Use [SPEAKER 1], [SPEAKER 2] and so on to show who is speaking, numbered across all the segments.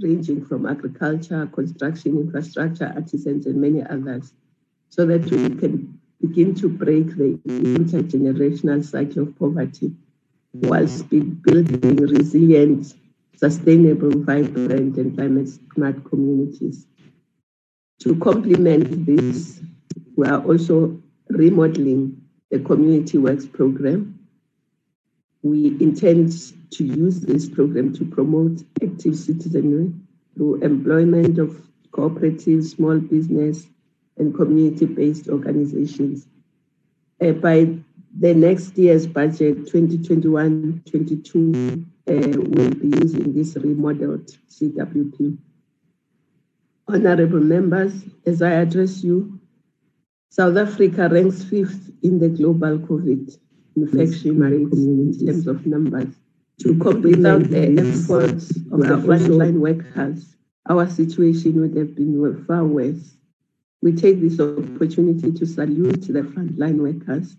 [SPEAKER 1] ranging from agriculture, construction, infrastructure, artisans, and many others, so that we can begin to break the intergenerational cycle of poverty whilst building resilient, sustainable, vibrant, and climate smart communities. To complement this, we are also remodeling the Community Works program. We intend to use this program to promote active citizenry through employment of cooperatives, small business, and community-based organizations. Uh, by the next year's budget, 2021-22, uh, will be using this remodeled CWP. Honorable members, as I address you, South Africa ranks fifth in the global COVID infection rates in terms of numbers. To cope without the efforts of the frontline workers, our situation would have been far worse. We take this opportunity to salute the frontline workers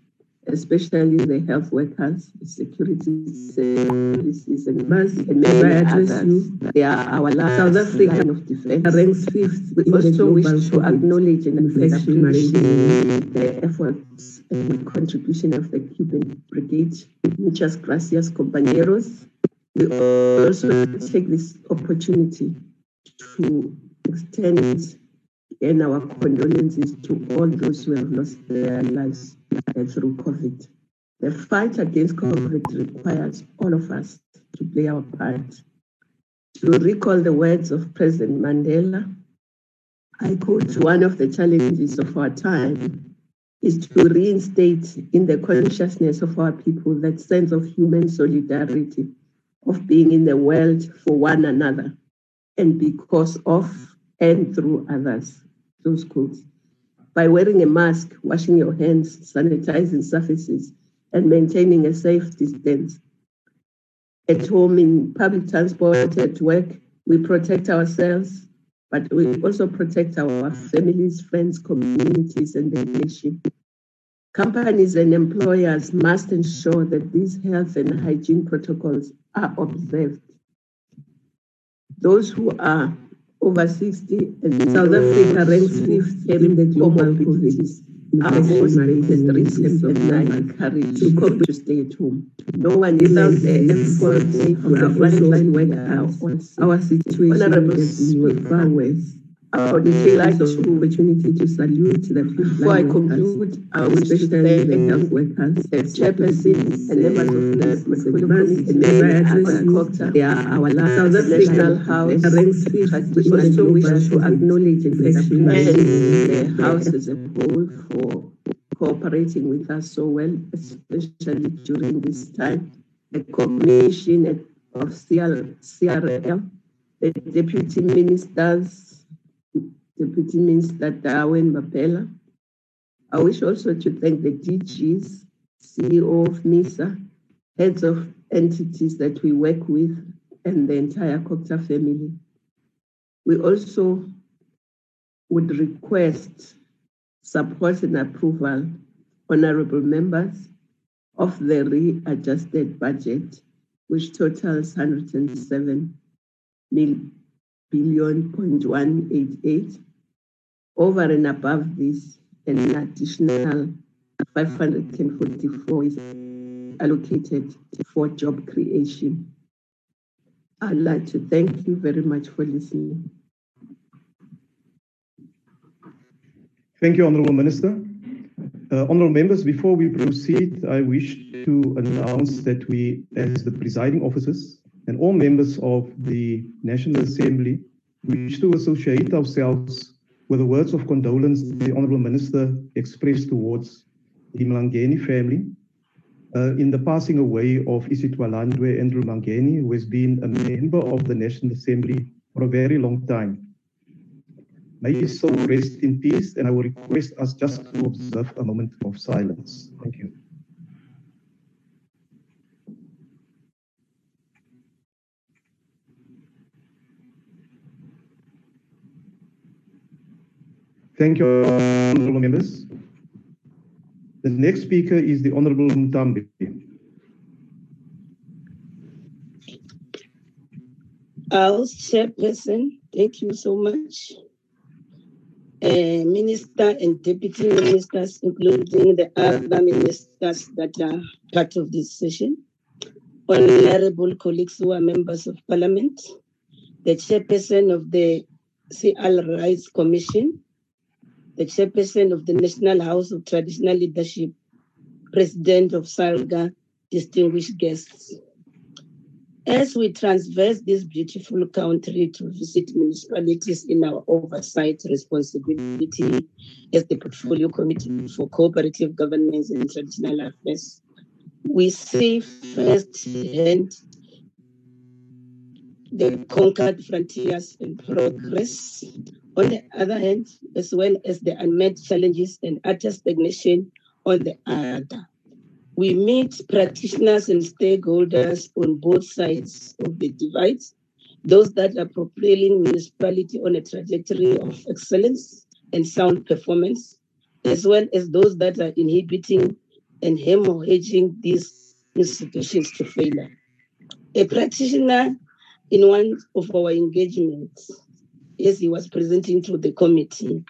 [SPEAKER 1] especially the health workers, security services, and mass and many others. They are our last South African of defense. Ranks fifth. We also wish to acknowledge and appreciate the efforts the contribution of the Cuban Brigade. Muchas gracias, compañeros. We also take this opportunity to extend and our condolences to all those who have lost their lives through COVID. The fight against COVID requires all of us to play our part. To recall the words of President Mandela, I quote, one of the challenges of our time is to reinstate in the consciousness of our people that sense of human solidarity, of being in the world for one another and because of and through others. Those quotes by wearing a mask, washing your hands, sanitizing surfaces, and maintaining a safe distance. At home, in public transport, at work, we protect ourselves, but we also protect our families, friends, communities, and the nation. Companies and employers must ensure that these health and hygiene protocols are observed. Those who are over 60, and South Africa ranks fifth in the global comorbidities. Our most reasons of life courage to come to stay at home. No one without the effort of the frontline workers, our situation is far worse. I would like to opportunity to salute the Before I conclude, I would especially thank the health workers, the chairpersons, and members of the Metropolitan and Mayor They are our last National House. We also wish to acknowledge and the House as a whole for cooperating with us so well, especially during this time. The Commission of CRL, the Deputy Ministers, Deputy Minister Darwin Bapela. I wish also to thank the DGs, CEO of MISA, heads of entities that we work with, and the entire COGTA family. We also would request support and approval, honorable members, of the readjusted budget, which totals 107 billion point 188 over and above this, an additional 544 is allocated for job creation. I'd like to thank you very much for listening.
[SPEAKER 2] Thank you, Honorable Minister. Uh, honorable members, before we proceed, I wish to announce that we, as the presiding officers and all members of the National Assembly, wish to associate ourselves with the words of condolence the Honorable Minister expressed towards the Mlangeni family uh, in the passing away of Isitwalandwe Andrew Mlangeni, who has been a member of the National Assembly for a very long time. May his soul rest in peace, and I will request us just to observe a moment of silence. Thank you. Thank you, honorable members. The next speaker is the Honorable Muthambi.
[SPEAKER 3] House Chairperson, thank you so much. Uh, minister and deputy ministers, including the other ministers that are part of this session, honorable colleagues who are members of parliament, the chairperson of the CRL Rights Commission, the chairperson of the National House of Traditional Leadership, president of SALGA, distinguished guests. As we transverse this beautiful country to visit municipalities in our oversight responsibility as the Portfolio Committee for Cooperative Governance and Traditional Affairs, we see firsthand the conquered frontiers and progress. On the other hand, as well as the unmet challenges and utter stagnation on the other. We meet practitioners and stakeholders on both sides of the divide, those that are propelling municipality on a trajectory of excellence and sound performance, as well as those that are inhibiting and hemorrhaging these institutions to failure. A practitioner in one of our engagements, as he was presenting to the committee,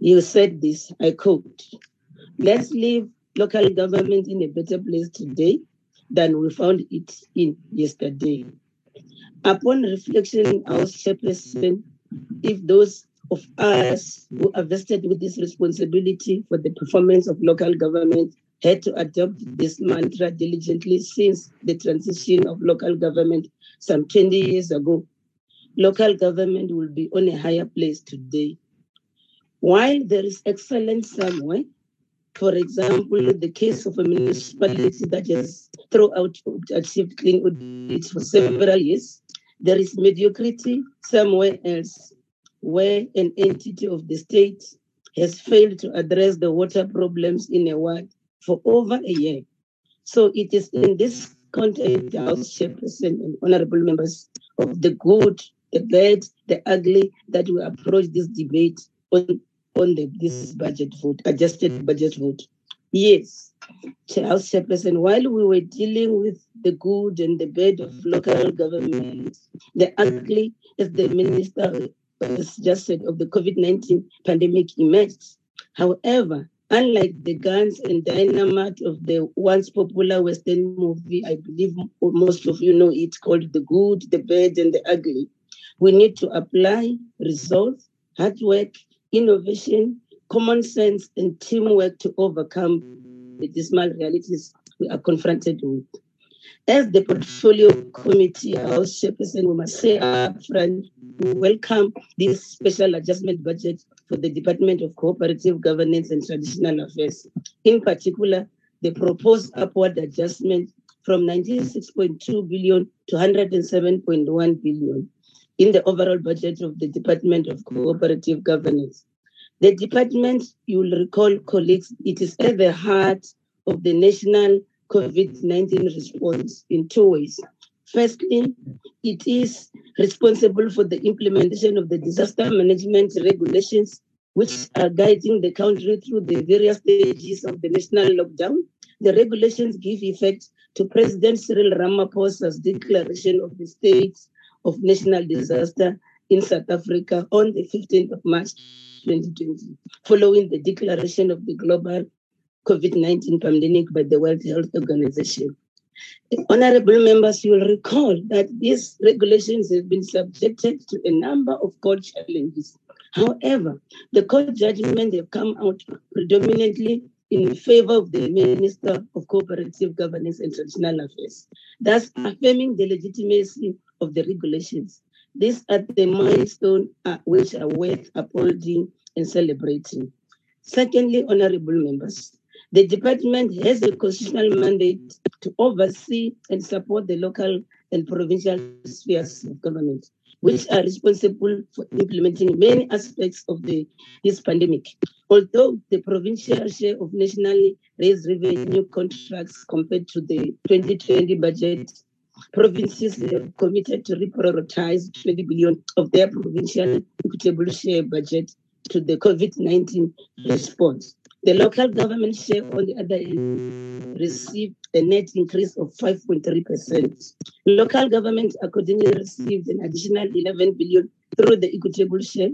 [SPEAKER 3] he said this, I quote, let's leave local government in a better place today than we found it in yesterday. Upon reflection, our chairperson, if those of us who are vested with this responsibility for the performance of local government had to adopt this mantra diligently since the transition of local government some 20 years ago, local government will be on a higher place today. While there is excellence somewhere, for example, the case of a municipality that has throughout achieved clean audit for several years, there is mediocrity somewhere else where an entity of the state has failed to address the water problems in a ward for over a year. So it is in this context, House Chairperson and honorable members of the good, the bad, the ugly, that we approach this debate on on the, this budget vote, adjusted budget vote. Yes, House Chairperson, while we were dealing with the good and the bad of local government, the ugly, as the minister just said, of the COVID 19 pandemic emerged. However, unlike the guns and dynamite of the once popular Western movie, I believe most of you know it, called The Good, the Bad, and the Ugly, we need to apply resolve, hard work, innovation, common sense, and teamwork to overcome the dismal realities we are confronted with. As the portfolio committee house chairperson, we must say upfront, we welcome this special adjustment budget for the Department of Cooperative Governance and Traditional Affairs. In particular, the proposed upward adjustment from 96.2 billion to 107.1 billion in the overall budget of the Department of Cooperative Governance. The department, you will recall, colleagues, it is at the heart of the national COVID 19 response in two ways. Firstly, it is responsible for the implementation of the disaster management regulations, which are guiding the country through the various stages of the national lockdown. The regulations give effect to President Cyril Ramaphosa's declaration of the state of national mm-hmm. disaster in South Africa on the 15th of March 2020, following the declaration of the global COVID 19 pandemic by the World Health Organization. Honorable members, you will recall that these regulations have been subjected to a number of court challenges. However, the court judgment have come out predominantly in favor of the Minister of Cooperative Governance and Traditional Affairs, thus affirming the legitimacy of the regulations. These are the milestones uh, which are worth upholding and celebrating. Secondly, honorable members, the department has a constitutional mandate to oversee and support the local and provincial spheres of government, which are responsible for implementing many aspects of the, this pandemic. Although the provincial share of nationally raised revenue contracts compared to the 2020 budget provinces have committed to reprioritize 20 billion of their provincial equitable share budget to the COVID-19 response. The local government share, on the other hand, received a net increase of 5.3%. Local government accordingly received an additional 11 billion through the equitable share.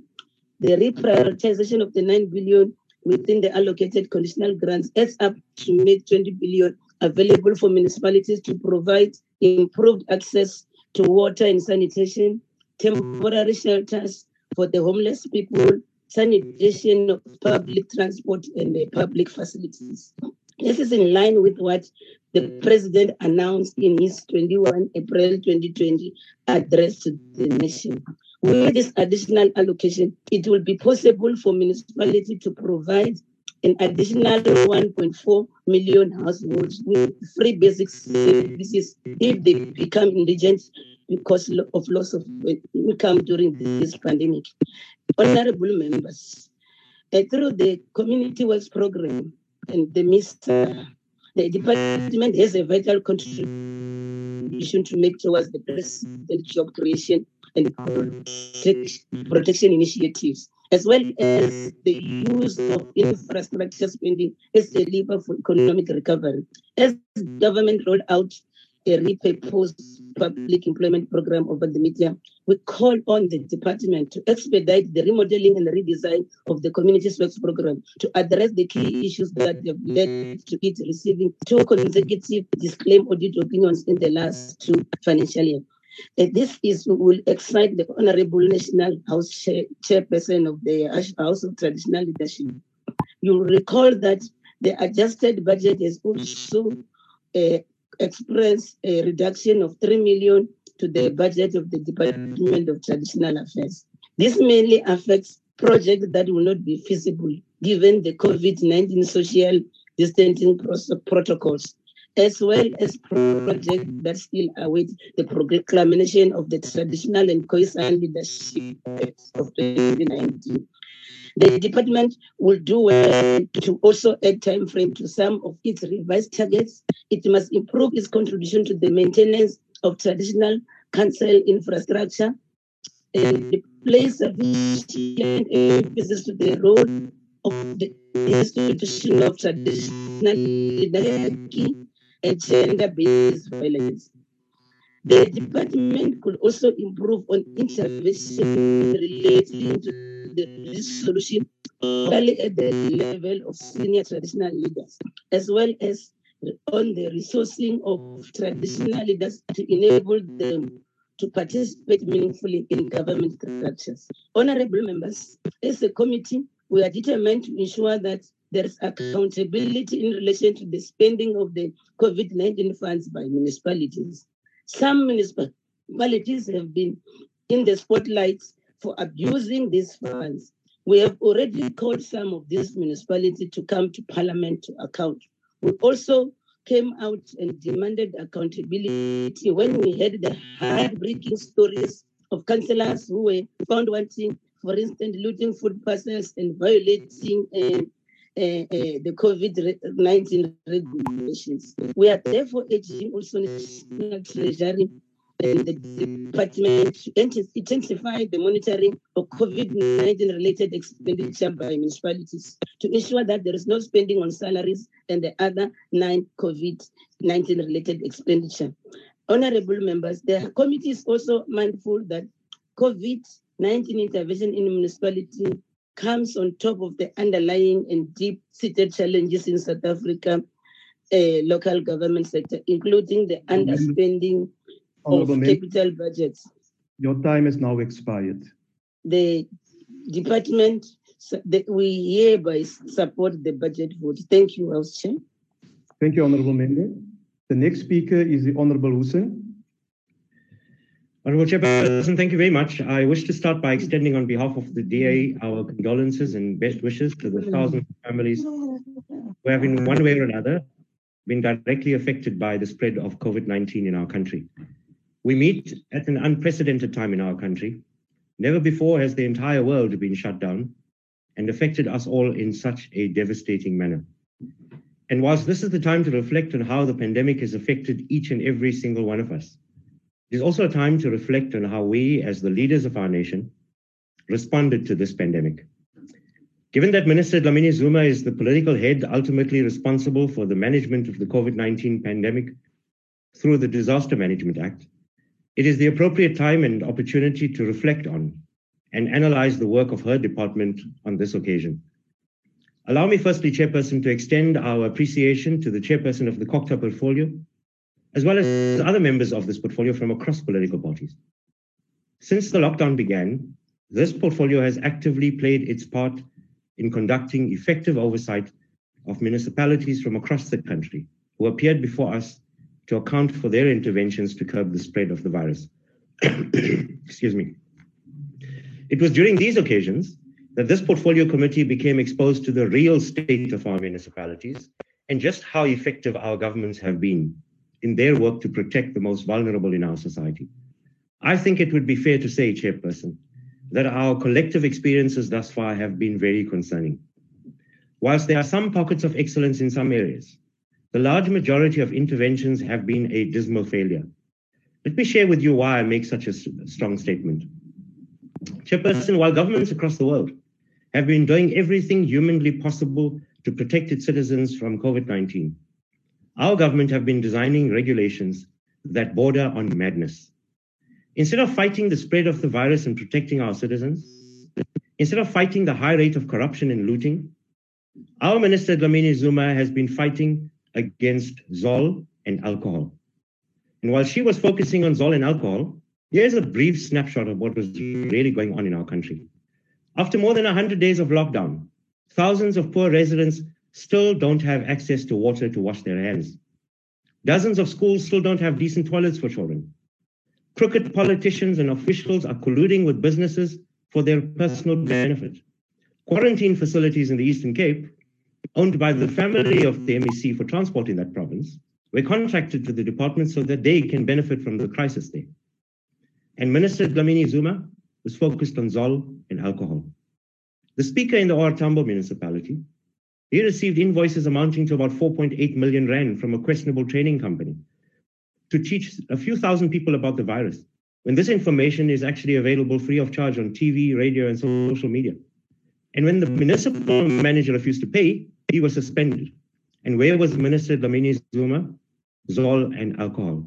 [SPEAKER 3] The reprioritization of the 9 billion within the allocated conditional grants adds up to make 20 billion available for municipalities to provide improved access to water and sanitation, temporary shelters for the homeless people, sanitation of public transport and the public facilities. This is in line with what the president announced in his 21 April 2020 address to the nation. With this additional allocation, it will be possible for municipality to provide an additional 1.4 million households with free basic services if they become indigent because of loss of income during this pandemic. Honorable members, uh, through the Community Works Program and the MISA, the department has a vital contribution to make towards the president job creation and protection initiatives, as well as the use of infrastructure spending as a lever for economic recovery. As government rolled out a repurposed public employment program over the media, we call on the department to expedite the remodeling and redesign of the community works program to address the key issues that have led to it receiving two consecutive disclaim audit opinions in the last two financial years. Uh, this is will excite the Honorable National House Chair, Chairperson of the House of Traditional Leadership. You'll recall that the adjusted budget is also uh, a reduction of 3 million to the budget of the Department of Traditional Affairs. This mainly affects projects that will not be feasible given the COVID-19 social distancing protocols, as well as projects that still await the proclamation of the traditional and coherent leadership of 2019. The department will do well to also add time frame to some of its revised targets. It must improve its contribution to the maintenance of traditional council infrastructure and the place sufficient emphasis to the role of the institution of traditional hierarchy and gender-based violence. The department could also improve on intervention relating to the solution only at the level of senior traditional leaders, as well as on the resourcing of traditional leaders to enable them to participate meaningfully in government structures. Honorable members, as a committee, we are determined to ensure that there is accountability in relation to the spending of the COVID-19 funds by municipalities. Some municipalities have been in the spotlight for abusing these funds. We have already called some of these municipalities to come to parliament to account. We also came out and demanded accountability when we heard the heartbreaking stories of councillors who were found wanting, for instance, looting food parcels and violating uh, uh, the COVID-19 regulations. We are therefore urging also National Treasury and the department to intensify the monitoring of COVID-19 related expenditure by municipalities to ensure that there is no spending on salaries and the other nine COVID-19 related expenditure. Honorable members, the committee is also mindful that COVID-19 intervention in municipality comes on top of the underlying and deep-seated challenges in South Africa uh, local government sector, including the underspending of capital budgets.
[SPEAKER 2] Your time is now expired.
[SPEAKER 3] The department that we hereby support the budget vote. Thank you, House Chair.
[SPEAKER 2] Thank you, Honorable Member. The next speaker is the Honorable Hussein.
[SPEAKER 4] Honorable Chairperson, thank you very much. I wish to start by extending on behalf of the DA our condolences and best wishes to the thousands of families who have in one way or another been directly affected by the spread of COVID-19 in our country. We meet at an unprecedented time in our country. Never before has the entire world been shut down and affected us all in such a devastating manner. And whilst this is the time to reflect on how the pandemic has affected each and every single one of us, is also a time to reflect on how we, as the leaders of our nation, responded to this pandemic. Given that Minister Dlamini Zuma is the political head ultimately responsible for the management of the COVID 19 pandemic through the Disaster Management Act, it is the appropriate time and opportunity to reflect on and analyze the work of her department on this occasion. Allow me, firstly, Chairperson, to extend our appreciation to the Chairperson of the COGTA portfolio, as well as mm. other members of this portfolio from across political parties. Since the lockdown began, this portfolio has actively played its part in conducting effective oversight of municipalities from across the country who appeared before us to account for their interventions to curb the spread of the virus. Excuse me. It was during these occasions that this portfolio committee became exposed to the real state of our municipalities and just how effective our governments have been in their work to protect the most vulnerable in our society. I think it would be fair to say, Chairperson, that our collective experiences thus far have been very concerning. Whilst there are some pockets of excellence in some areas, the large majority of interventions have been a dismal failure. Let me share with you why I make such a strong statement. Chairperson, while governments across the world have been doing everything humanly possible to protect its citizens from COVID 19, our government have been designing regulations that border on madness. Instead of fighting the spread of the virus and protecting our citizens, instead of fighting the high rate of corruption and looting, our Minister Dlamini Zuma has been fighting against Zol and alcohol. And while she was focusing on Zol and alcohol, here's a brief snapshot of what was really going on in our country. After more than 100 days of lockdown, thousands of poor residents still don't have access to water to wash their hands. Dozens of schools still don't have decent toilets for children. Crooked politicians and officials are colluding with businesses for their personal benefit. Quarantine facilities in the Eastern Cape, owned by the family of the MEC for transport in that province, were contracted to the department so that they can benefit from the crisis there. And Minister Dlamini Zuma was focused on Zol and alcohol. The speaker in the OR Tambo municipality he received invoices amounting to about 4.8 million rand from a questionable training company to teach a few thousand people about the virus, when this information is actually available free of charge on TV, radio, and social media. And when the municipal manager refused to pay, he was suspended. And where was Minister Dlamini Zuma? Zol and alcohol.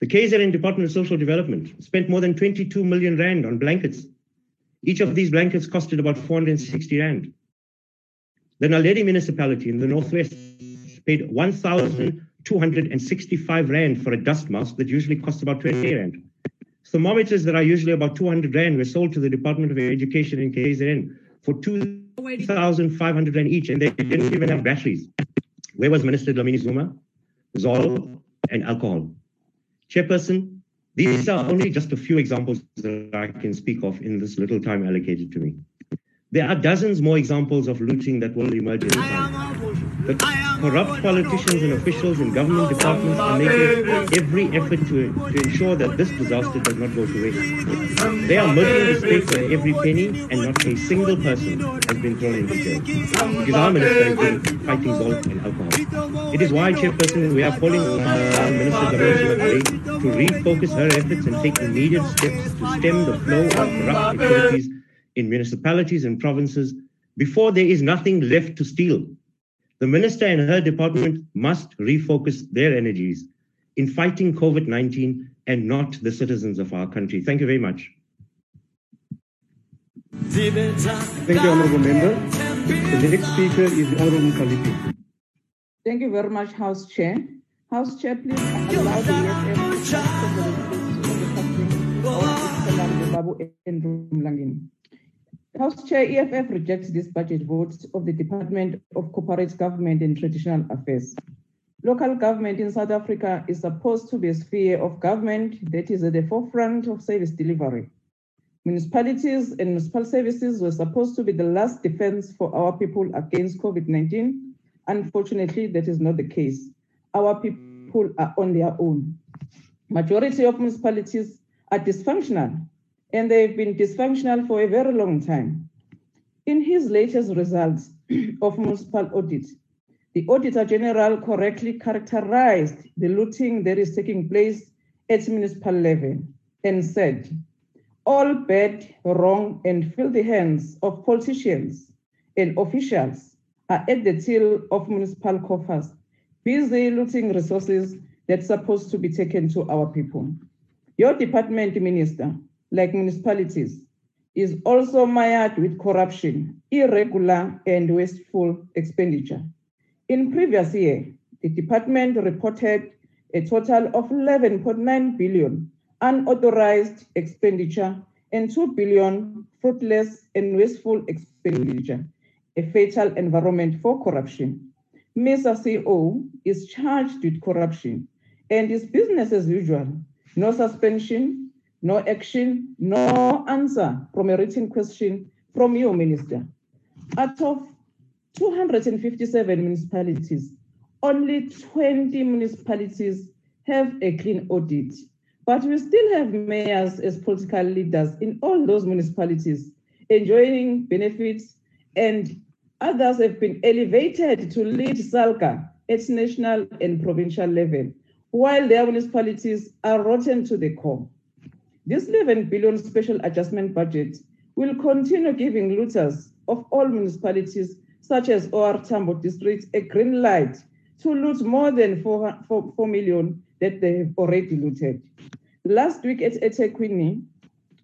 [SPEAKER 4] The KZN Department of Social Development spent more than 22 million rand on blankets. Each of these blankets costed about 460 rand. The Naledi municipality in the northwest paid 1,265 rand for a dust mask that usually costs about 20 rand. Thermometers that are usually about 200 rand were sold to the Department of Education in KZN for 2,500 rand each, and they didn't even have batteries. Where was Minister Dlamini Zuma? Zol and alcohol. Chairperson, these are only just a few examples that I can speak of in this little time allocated to me. There are dozens more examples of looting that will emerge in. The corrupt politicians and officials in government departments are making every effort to, to ensure that this disaster does not go to waste. They are milking the state for every penny and not a single person has been thrown into jail. Because our minister has been fighting Zol and alcohol. It is why, Chairperson, we are calling on our Minister Gabriel to refocus her efforts and take immediate steps to stem the flow of corrupt activities in municipalities and provinces before there is nothing left to steal. The minister and her department must refocus their energies in fighting COVID 19 and not the citizens of our country. Thank you very much.
[SPEAKER 2] Thank you, Honorable Member. The next speaker is Honorable Kalipi.
[SPEAKER 5] Thank you very much, House Chair. House Chair, please allow the EFF and House Chair, EFF rejects this budget vote of the Department of Corporate Government and Traditional Affairs. Local government in South Africa is supposed to be a sphere of government that is at the forefront of service delivery. Municipalities and municipal services were supposed to be the last defense for our people against COVID 19. Unfortunately, that is not the case. Our people are on their own. Majority of municipalities are dysfunctional and they've been dysfunctional for a very long time. In his latest results of municipal audit, the Auditor General correctly characterized the looting that is taking place at municipal level and said, all bad, wrong, and filthy hands of politicians and officials are at the till of municipal coffers, busy looting resources that's supposed to be taken to our people. Your department, Minister, like municipalities, is also mired with corruption, irregular and wasteful expenditure. In previous year, the department reported a total of 11.9 billion unauthorized expenditure and 2 billion fruitless and wasteful expenditure, a fatal environment for corruption. Mr. CEO is charged with corruption and is business as usual. No suspension, no action, no answer from a written question from your minister. Out of 257 municipalities, only 20 municipalities have a clean audit. But we still have mayors as political leaders in all those municipalities enjoying benefits, and others have been elevated to lead SALGA at national and provincial level, while their municipalities are rotten to the core. This 11 billion special adjustment budget will continue giving looters of all municipalities, such as OR Tambo district, a green light to loot more than 4, 4, 4 million that they have already looted. Last week at eThekwini,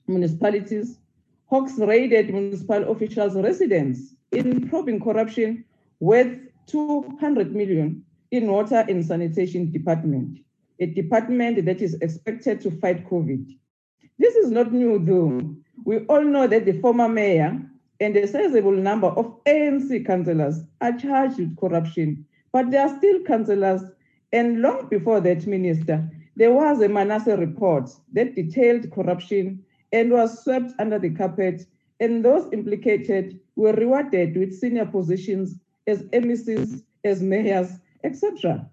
[SPEAKER 5] municipalities, Hawks raided municipal officials' residence in probing corruption worth 200 million in water and sanitation department, a department that is expected to fight COVID. This is not new though. We all know that the former mayor and a sizable number of ANC councillors are charged with corruption, but they are still councillors. And long before that, Minister, there was a Manase report that detailed corruption and was swept under the carpet, and those implicated were rewarded with senior positions as MECs, as mayors, etc.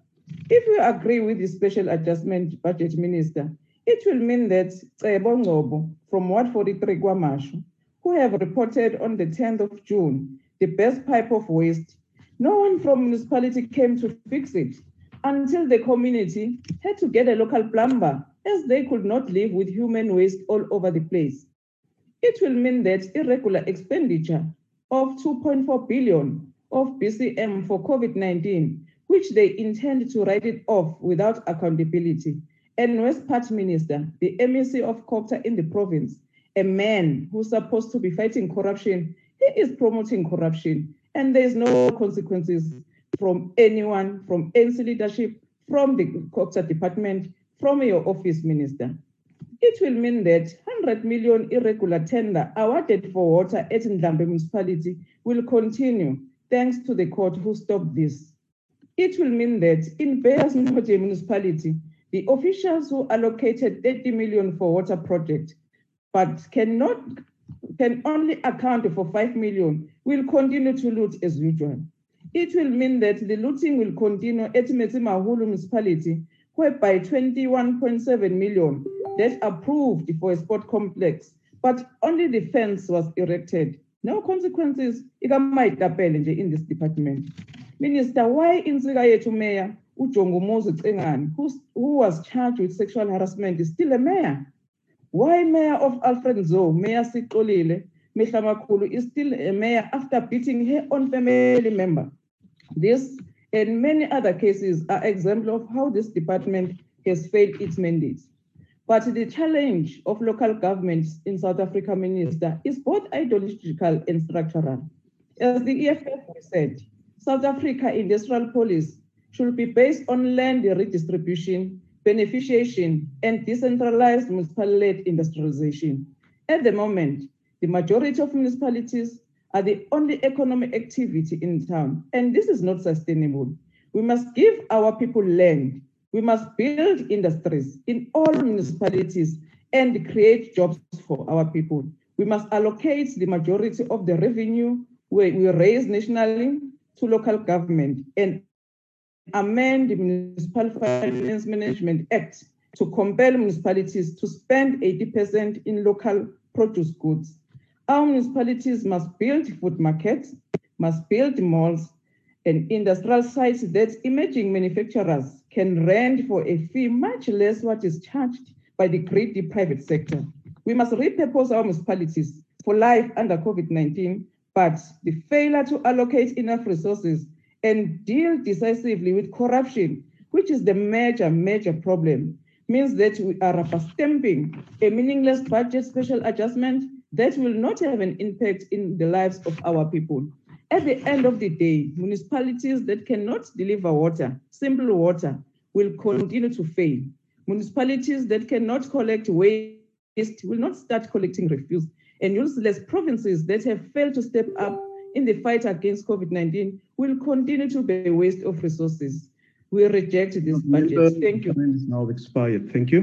[SPEAKER 5] If you agree with the special adjustment budget minister, it will mean that Cebo Ngobo from Ward 43 KwaMashu, who have reported on the 10th of June the best pipe of waste, no one from municipality came to fix it until the community had to get a local plumber as they could not live with human waste all over the place. It will mean that irregular expenditure of 2.4 billion of BCM for COVID-19, which they intend to write it off without accountability, and West Part Minister, the MEC of COGTA in the province, a man who's supposed to be fighting corruption, he is promoting corruption, and there's no consequences from anyone, from ANC leadership, from the COGTA department, from your office, Minister. It will mean that 100 million irregular tender awarded for water at Ndlambe municipality will continue thanks to the court who stopped this. It will mean that in Beyers municipality, the officials who allocated 30 million for water project, but cannot can only account for 5 million, will continue to loot as usual. It will mean that the looting will continue at Metsimaholo municipality, whereby 21.7 million that approved for a sport complex, but only the fence was erected. No consequences in this department. Minister, why in yethu mayor Cengane, who was charged with sexual harassment, is still a mayor? Why Mayor of Alfred Nzo, Mayor Sixolile Mehlomakulu, is still a mayor after beating her own family member? This and many other cases are examples of how this department has failed its mandate. But the challenge of local governments in South Africa, Minister, is both ideological and structural. As the EFF said, South Africa industrial policy should be based on land redistribution, beneficiation, and decentralized municipal-led industrialization. At the moment, the majority of municipalities are the only economic activity in town, and this is not sustainable. We must give our people land. We must build industries in all municipalities and create jobs for our people. We must allocate the majority of the revenue we, we raise nationally to local government and amend the Municipal Finance Management Act to compel municipalities to spend 80% in local produce goods. Our municipalities must build food markets, must build malls and industrial sites that emerging manufacturers can rent for a fee much less what is charged by the greedy private sector. We must repurpose our municipalities for life under COVID-19 But the failure to allocate enough resources and deal decisively with corruption, which is the major, major problem, means that we are rubber stamping a meaningless budget special adjustment that will not have an impact in the lives of our people. At the end of the day, municipalities that cannot deliver water, simple water, will continue to fail. Municipalities that cannot collect waste will not start collecting refuse. And useless provinces that have failed to step up in the fight against COVID 19 will continue to be a waste of resources. We reject this budget. Thank you.
[SPEAKER 2] Time is now expired. Thank you.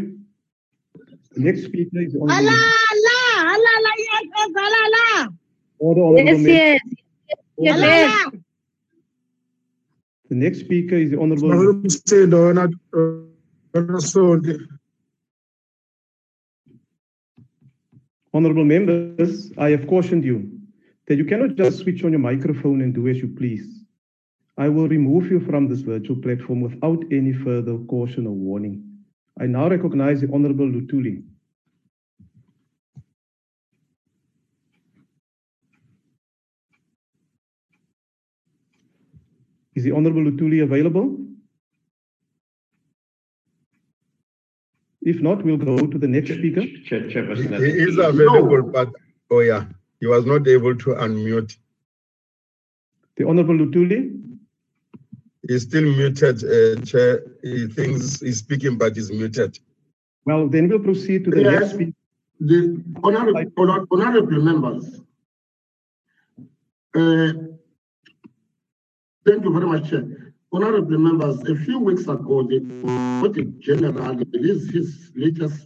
[SPEAKER 2] The next speaker is
[SPEAKER 6] Allah,
[SPEAKER 2] Honorable
[SPEAKER 6] Allah, Allah, Allah, yes, yes, Allah, Allah.
[SPEAKER 2] Order,
[SPEAKER 7] Yes, yes. Yes, yes.
[SPEAKER 2] The next speaker is the Honorable
[SPEAKER 8] Umsindo wena wena sonke
[SPEAKER 2] Honorable members, I have cautioned you that you cannot just switch on your microphone and do as you please. I will remove you from this virtual platform without any further caution or warning. I now recognize the Honorable Lutuli. Is the Honorable Lutuli available? If not, we'll go to the next speaker.
[SPEAKER 4] Chair, Chairperson,
[SPEAKER 8] he is available but oh yeah he was not able to unmute
[SPEAKER 2] The Honorable Lutuli.
[SPEAKER 8] he's still muted uh, chair he thinks he's speaking but he's muted
[SPEAKER 2] Well, then we'll proceed to the
[SPEAKER 9] Yes.
[SPEAKER 2] next speaker.
[SPEAKER 9] The honorable, honor- honorable members. uh, Thank you very much, Chair. Honorable members, a few weeks ago, the Audit General released his latest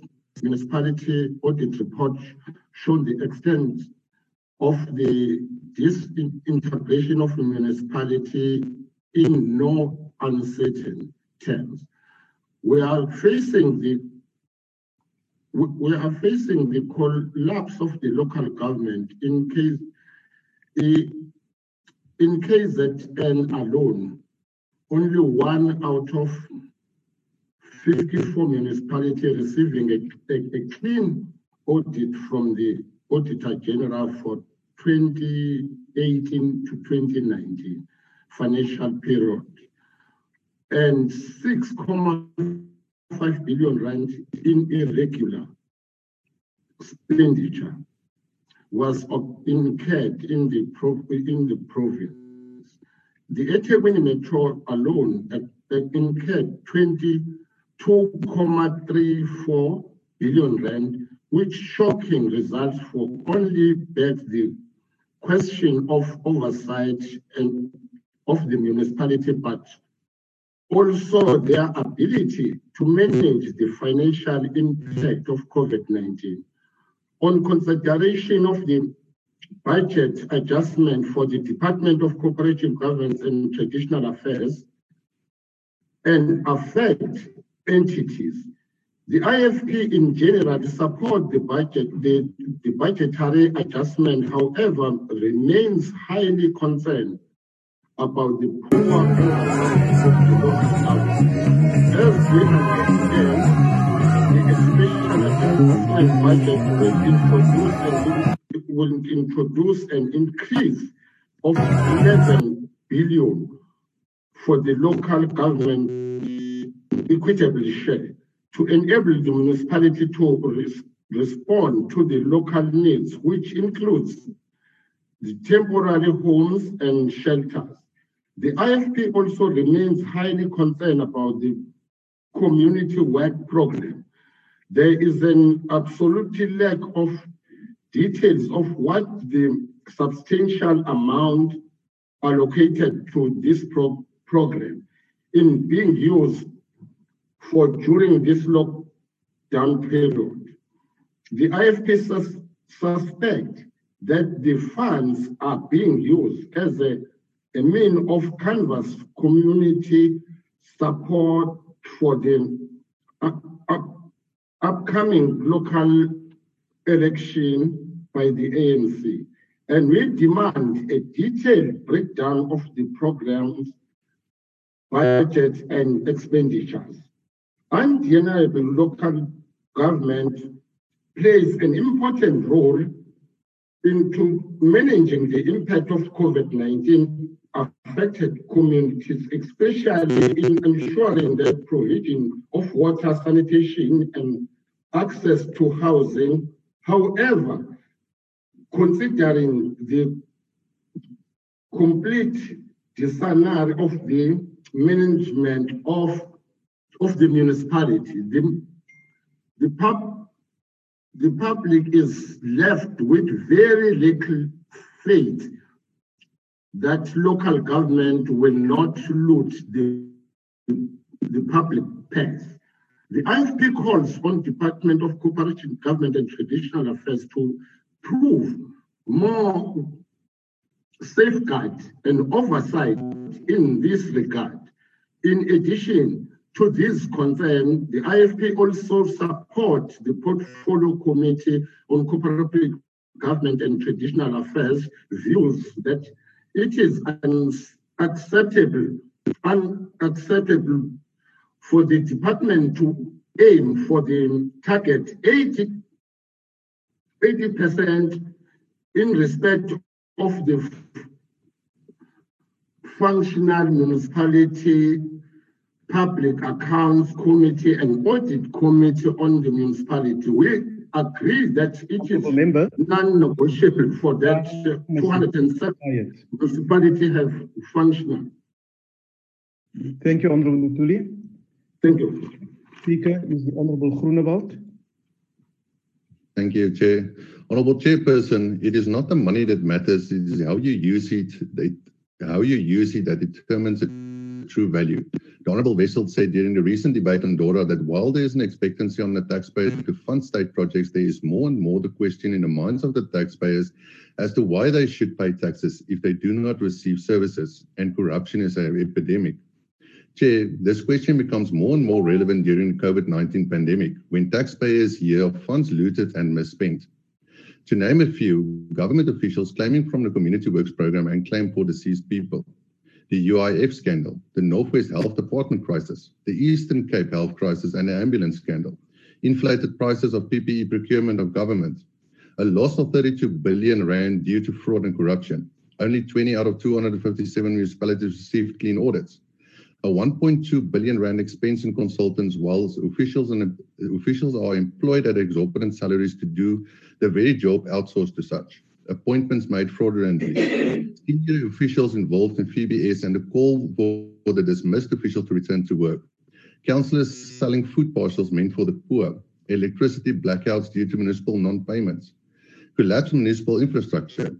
[SPEAKER 9] municipality audit report showing the extent of the disintegration of the municipality in no uncertain terms. We are facing the we are facing the collapse of the local government in case in KZN alone, only one out of 54 municipalities receiving a, a, a clean audit from the Auditor General for 2018 to 2019 financial period. And 6.5 billion rand in irregular expenditure was incurred in the in the province. The eThekwini Metro alone uh, uh, incurred 22.34 billion rand, which shocking results for only begs the question of oversight and of the municipality, but also their ability to manage the financial impact of COVID-19 on consideration of the budget adjustment for the Department of Cooperative Governance and Traditional Affairs and affect entities. The IFP in general support the budget, the, the budgetary adjustment, however, remains highly concerned about the poor performance of the government. As we the budget will introduce an, will introduce an increase of 11 billion for the local government equitable share to enable the municipality to res- respond to the local needs, which includes the temporary homes and shelters. The IFP also remains highly concerned about the community work program. There is an absolute lack of details of what the substantial amount allocated to this pro- program in being used for during this lockdown period. The IFP sus- suspect that the funds are being used as a, a mean of canvas community support for the uh, up- upcoming local election by the ANC. And we demand a detailed breakdown of the program's budget and expenditures. Undeniable local government plays an important role into managing the impact of COVID-19 affected communities, especially in ensuring the provision of water, sanitation, and access to housing. However, considering the complete disarray of the management of, of the municipality, the, the, pub, the public is left with very little faith that local government will not loot the, the public purse. The IFP calls on the Department of Cooperation, Government and Traditional Affairs to prove more safeguard and oversight in this regard. In addition to this concern, the IFP also supports the Portfolio Committee on Cooperative Government and Traditional Affairs views that it is unacceptable, unacceptable for the department to aim for the target 80, 80% in respect of the functional municipality public accounts committee and audit committee on the municipality. We agree that it is non-negotiable for that 207 ah, municipality have functional.
[SPEAKER 2] Thank you, Honorable Mutuli.
[SPEAKER 9] Thank you.
[SPEAKER 2] Speaker is the Honorable Groenewald.
[SPEAKER 7] Thank you, Chair. Honorable Chairperson, it is not the money that matters, it is how you use it, that, how you use it that determines its true value. The Honorable Wessel said during the recent debate on DORA that while there is an expectancy on the taxpayers to fund state projects, there is more and more the question in the minds of the taxpayers as to why they should pay taxes if they do not receive services, and corruption is an epidemic. Chair, this question becomes more and more relevant during the COVID-19 pandemic when taxpayers hear of funds looted and misspent. To name a few, government officials claiming from the Community Works Program and claim for deceased people. The UIF scandal, the Northwest Health Department crisis, the Eastern Cape health crisis and the ambulance scandal, inflated prices of PPE procurement of government, a loss of 32 billion rand due to fraud and corruption. Only 20 out of 257 municipalities received clean audits a 1.2 billion rand expense in consultants whilst officials and officials are employed at exorbitant salaries to do the very job outsourced to such. Appointments made fraudulently. Senior officials involved in VBS and a call for the dismissed official to return to work. Councillors selling food parcels meant for the poor. Electricity blackouts due to municipal non-payments. Collapsed municipal infrastructure.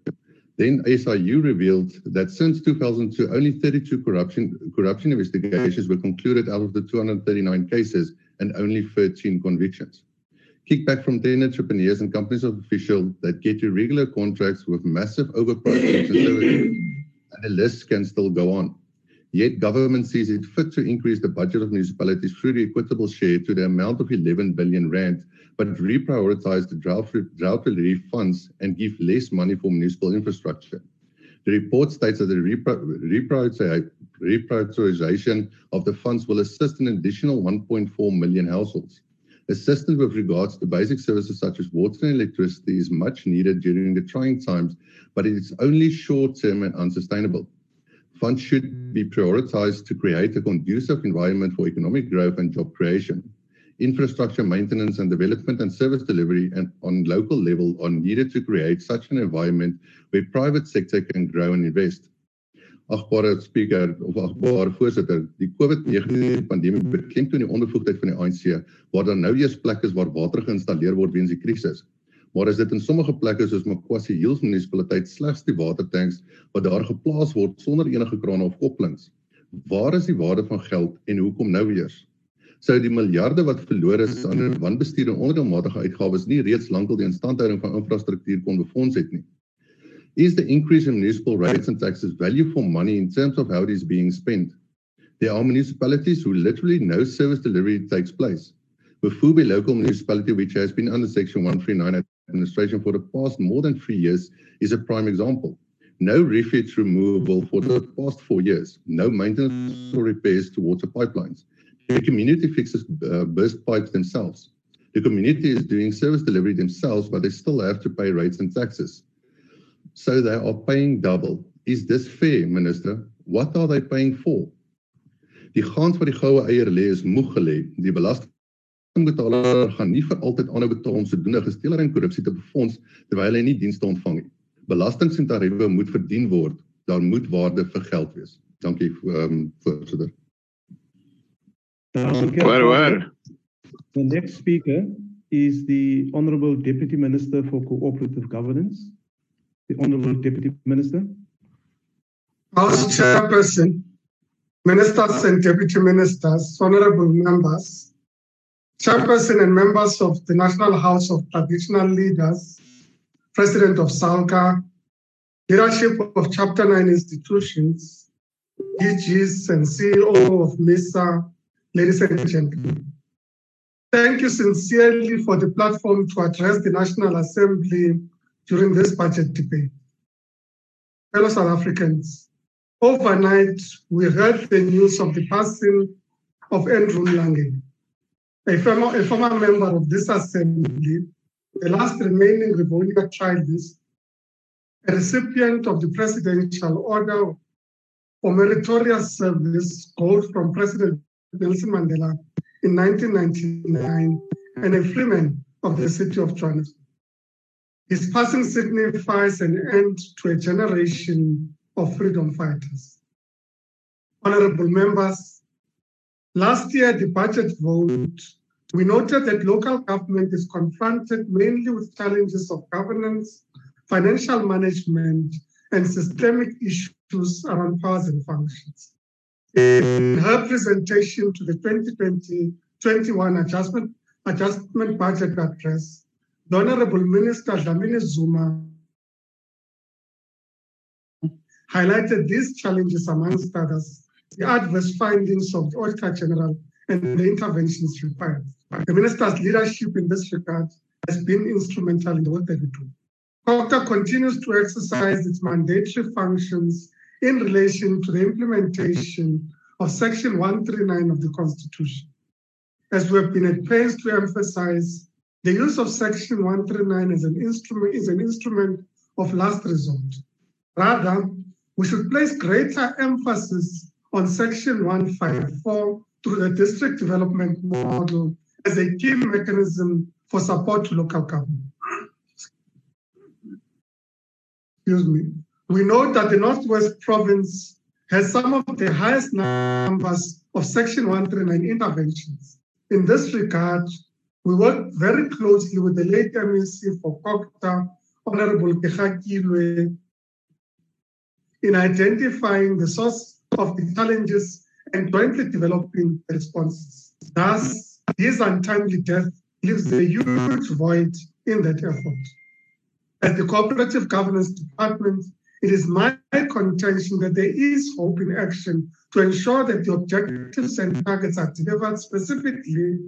[SPEAKER 7] Then SIU revealed that since 2002, only 32 corruption, corruption investigations were concluded out of the 239 cases and only 13 convictions. Kickback from 10 entrepreneurs and companies of officials that get irregular contracts with massive overpriced and the list can still go on. Yet government sees it fit to increase the budget of municipalities through the equitable share to the amount of 11 billion rand but reprioritize the drought, drought relief funds and give less money for municipal infrastructure. The report states that the reprioritization of the funds will assist an additional 1.4 million households. Assistance with regards to basic services such as water and electricity is much needed during the trying times, but it is only short-term and unsustainable. Funds should be prioritized to create a conducive environment for economic growth and job creation infrastructure maintenance and development and service delivery and on local level are needed to create such an environment where private sector can grow and invest. Agbare speaker of agbare voorsitter, die COVID-19 pandemie beklemtoon die ondervoegdheid van die ANC waar daar nou eers plekke is waar water geïnstalleer word weens die krisis. Maar is dit in sommige plekke soos Makwasi Hills munisipaliteit slegs die watertanks wat daar geplaas word sonder enige krane of kopplings. Waar is die waarde van geld en hoekom nou eers? sou die miljarde wat verlore is aan wanbestuur en onredelmatige uitgawes nie reeds lankal die instandhouding van infrastruktuur kon befonds het nie. Is the increase in municipal rates and taxes value for money in terms of how it is being spent? There are municipalities who literally no service delivery takes place. Mafube local municipality, which has been under Section 139 administration for the past more than three years, is a prime example. No refuse removal for the past four years. No maintenance or repairs to water pipelines. The community fixes uh, burst pipes themselves. The community is doing service delivery themselves, but they still have to pay rates and taxes. So they are paying double. Is this fair, Minister? What are they paying for? Die gans wat die goue eier lê is moeg gelê. Die belastingbetaler gaan nie vir altyd aanhou betaal om sodoende gesteelery en korrupsie te befonds terwyl hy nie dienste ontvang nie. Belastings en tariewe moet verdien word. Daar moet waarde vir geld wees. Dankie ehm um, voorsitter.
[SPEAKER 2] Where where? The next speaker is the Honorable Deputy Minister for Cooperative Governance. The Honorable Deputy Minister.
[SPEAKER 10] House Chairperson, Ministers and Deputy Ministers, Honorable Members, Chairperson and members of the National House of Traditional Leaders, President of SALGA, leadership of Chapter 9 institutions, DGs and CEO of MISA, ladies and gentlemen. Thank you sincerely for the platform to address the National Assembly during this budget debate. Fellow South Africans, overnight we heard the news of the passing of Andrew Mlangeni, a former, a former member of this assembly, the last remaining Rivonia trialist, a recipient of the Presidential Order for Meritorious Service, gold from President Nelson Mandela in 1999 and a freeman of the city of Johannesburg. His passing signifies an end to a generation of freedom fighters. Honorable members, last year the budget vote, we noted that local government is confronted mainly with challenges of governance, financial management, and systemic issues around powers and functions. In her presentation to the 2020-21 adjustment, adjustment budget address, the Honorable Minister Dlamini Zuma highlighted these challenges amongst others, the adverse findings of the Auditor General and the interventions required. The Minister's leadership in this regard has been instrumental in the work that we do. COGTA continues to exercise its mandatory functions in relation to the implementation of Section 139 of the Constitution. As we have been at pains to emphasize, the use of Section 139 as an instrument is an instrument of last resort. Rather, we should place greater emphasis on Section 154 through the district development model as a key mechanism for support to local government. Excuse me. We know that the Northwest Province has some of the highest numbers of Section 139 interventions. In this regard, we work very closely with the late MEC for COGTA, Honorable Kegakilwe, in identifying the source of the challenges and jointly developing responses. Thus, his untimely death leaves a huge void in that effort. As the Cooperative Governance Department, it is my contention that there is hope in action to ensure that the objectives and targets are delivered specifically,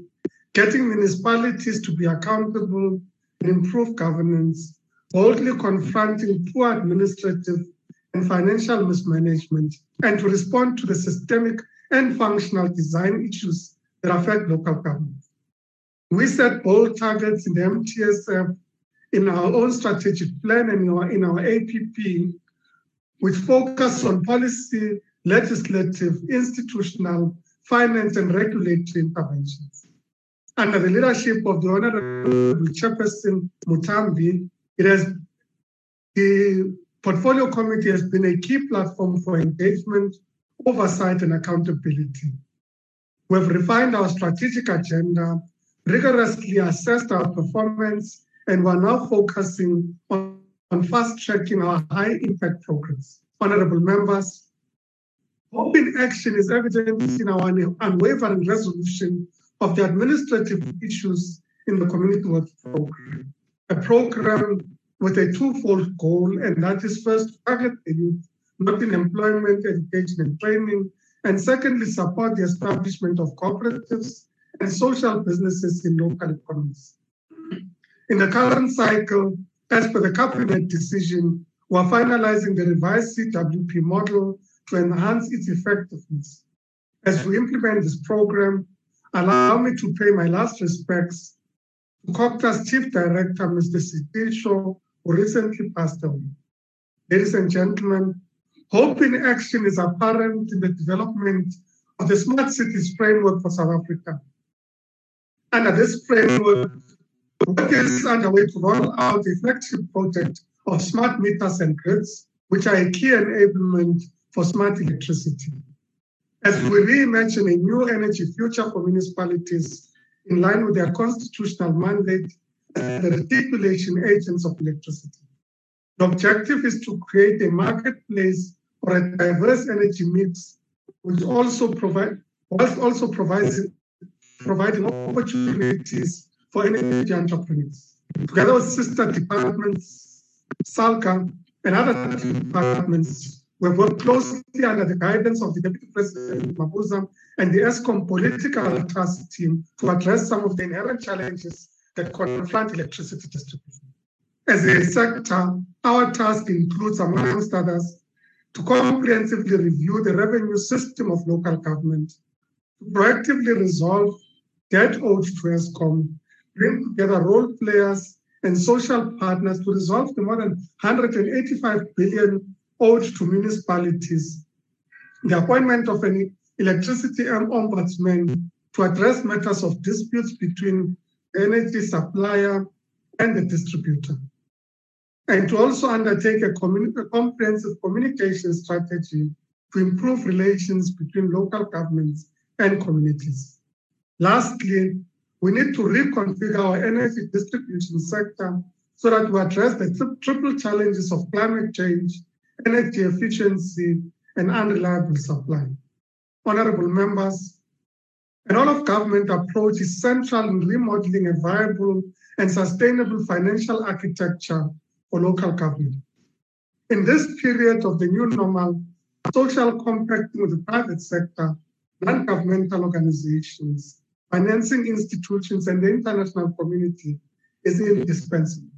[SPEAKER 10] getting municipalities to be accountable and improve governance, boldly confronting poor administrative and financial mismanagement, and to respond to the systemic and functional design issues that affect local government. We set bold targets in the MTSF in our own strategic plan and in our, in our APP, which focus on policy, legislative, institutional, finance, and regulatory interventions. Under the leadership of the Honorable Chairperson Muthambi, it has the Portfolio Committee has been a key platform for engagement, oversight, and accountability. We have refined our strategic agenda, rigorously assessed our performance, and we're now focusing on, on fast-tracking our high-impact programs. Honorable members, open action is evident in our unwavering resolution of the administrative issues in the community work program, a program with a twofold goal, and that is first, target the youth, not in employment, education, and training, and secondly, support the establishment of cooperatives and social businesses in local economies. In the current cycle, as per the cabinet decision, we're finalizing the revised CWP model to enhance its effectiveness. As we implement this program, allow me to pay my last respects to COGTA's Chief Director, Mr. Sitisho, who recently passed away. ladies and gentlemen, hope in action is apparent in the development of the Smart Cities Framework for South Africa. Under this framework, work is underway to roll out a flagship project of smart meters and grids, which are a key enablement for smart electricity. As we reimagine a new energy future for municipalities in line with their constitutional mandate as the reticulation agents of electricity. The objective is to create a marketplace for a diverse energy mix, which also provide whilst also provides providing opportunities for energy entrepreneurs. Together with sister departments, SALGA, and other departments, we've worked closely under the guidance of the Deputy President Mabuza and the Eskom political task team to address some of the inherent challenges that confront electricity distribution. As a sector, our task includes, amongst others, to comprehensively review the revenue system of local government, to proactively resolve debt owed to Eskom, bring together role players and social partners to resolve the more than 185 billion owed to municipalities, the appointment of an electricity ombudsman to address matters of disputes between the energy supplier and the distributor, and to also undertake a, a comprehensive communication strategy to improve relations between local governments and communities. Lastly, we need to reconfigure our energy distribution sector so that we address the triple challenges of climate change, energy efficiency, and unreliable supply. Honorable members, an all of government approach is central in remodeling a viable and sustainable financial architecture for local government. In this period of the new normal, social compacting with the private sector, non-governmental organizations, financing institutions, and the international community is indispensable.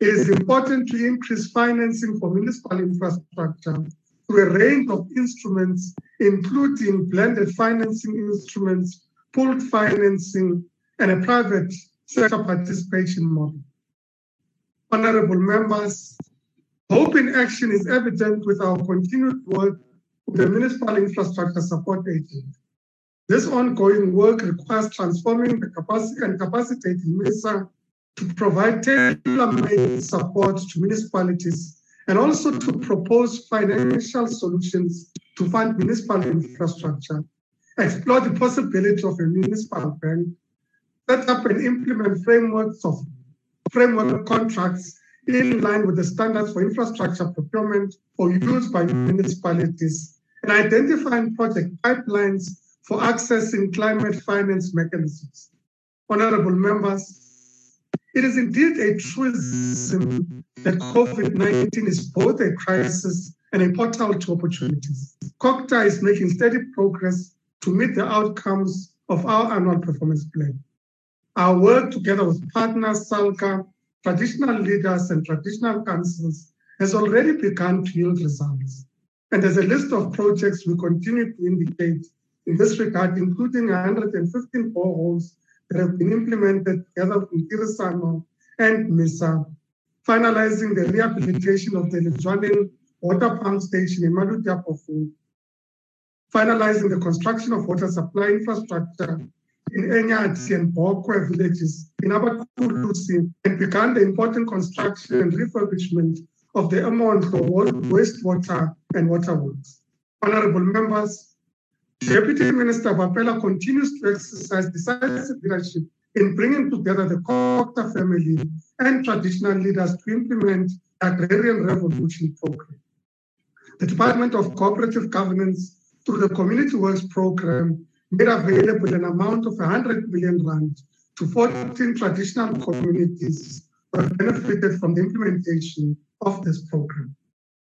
[SPEAKER 10] It is important to increase financing for municipal infrastructure through a range of instruments, including blended financing instruments, pooled financing, and a private sector participation model. Honorable members, hope in action is evident with our continued work with the Municipal Infrastructure Support Agency. This ongoing work requires transforming the capacity and capacitating MISA to provide tailor-made support to municipalities and also to propose financial solutions to fund municipal infrastructure, explore the possibility of a municipal bank, set up and implement frameworks of framework contracts in line with the standards for infrastructure procurement for use by municipalities, and identifying project pipelines for accessing climate finance mechanisms. Honorable members, it is indeed a truism that COVID 19 is both a crisis and a portal to opportunities. COGTA is making steady progress to meet the outcomes of our annual performance plan. Our work together with partners, SALGA, traditional leaders, and traditional councils has already begun to yield results. And there's a list of projects we continue to indicate in this regard, including 115 boreholes that have been implemented together with Tirisano and MISA, finalizing the rehabilitation of the Lejwaneng water pump station in Maluti-a-Phofung, finalizing the construction of water supply infrastructure in Enyati and Bokwe villages in Abaqulusi, and began the important construction and refurbishment of the Emondlo wastewater and water works. Honorable members, Deputy Minister Bapela continues to exercise decisive leadership in bringing together the COGTA family and traditional leaders to implement agrarian revolution program. The Department of Cooperative Governance, through the Community Works program, made available an amount of 100 million rand to 14 traditional communities who have benefited from the implementation of this program.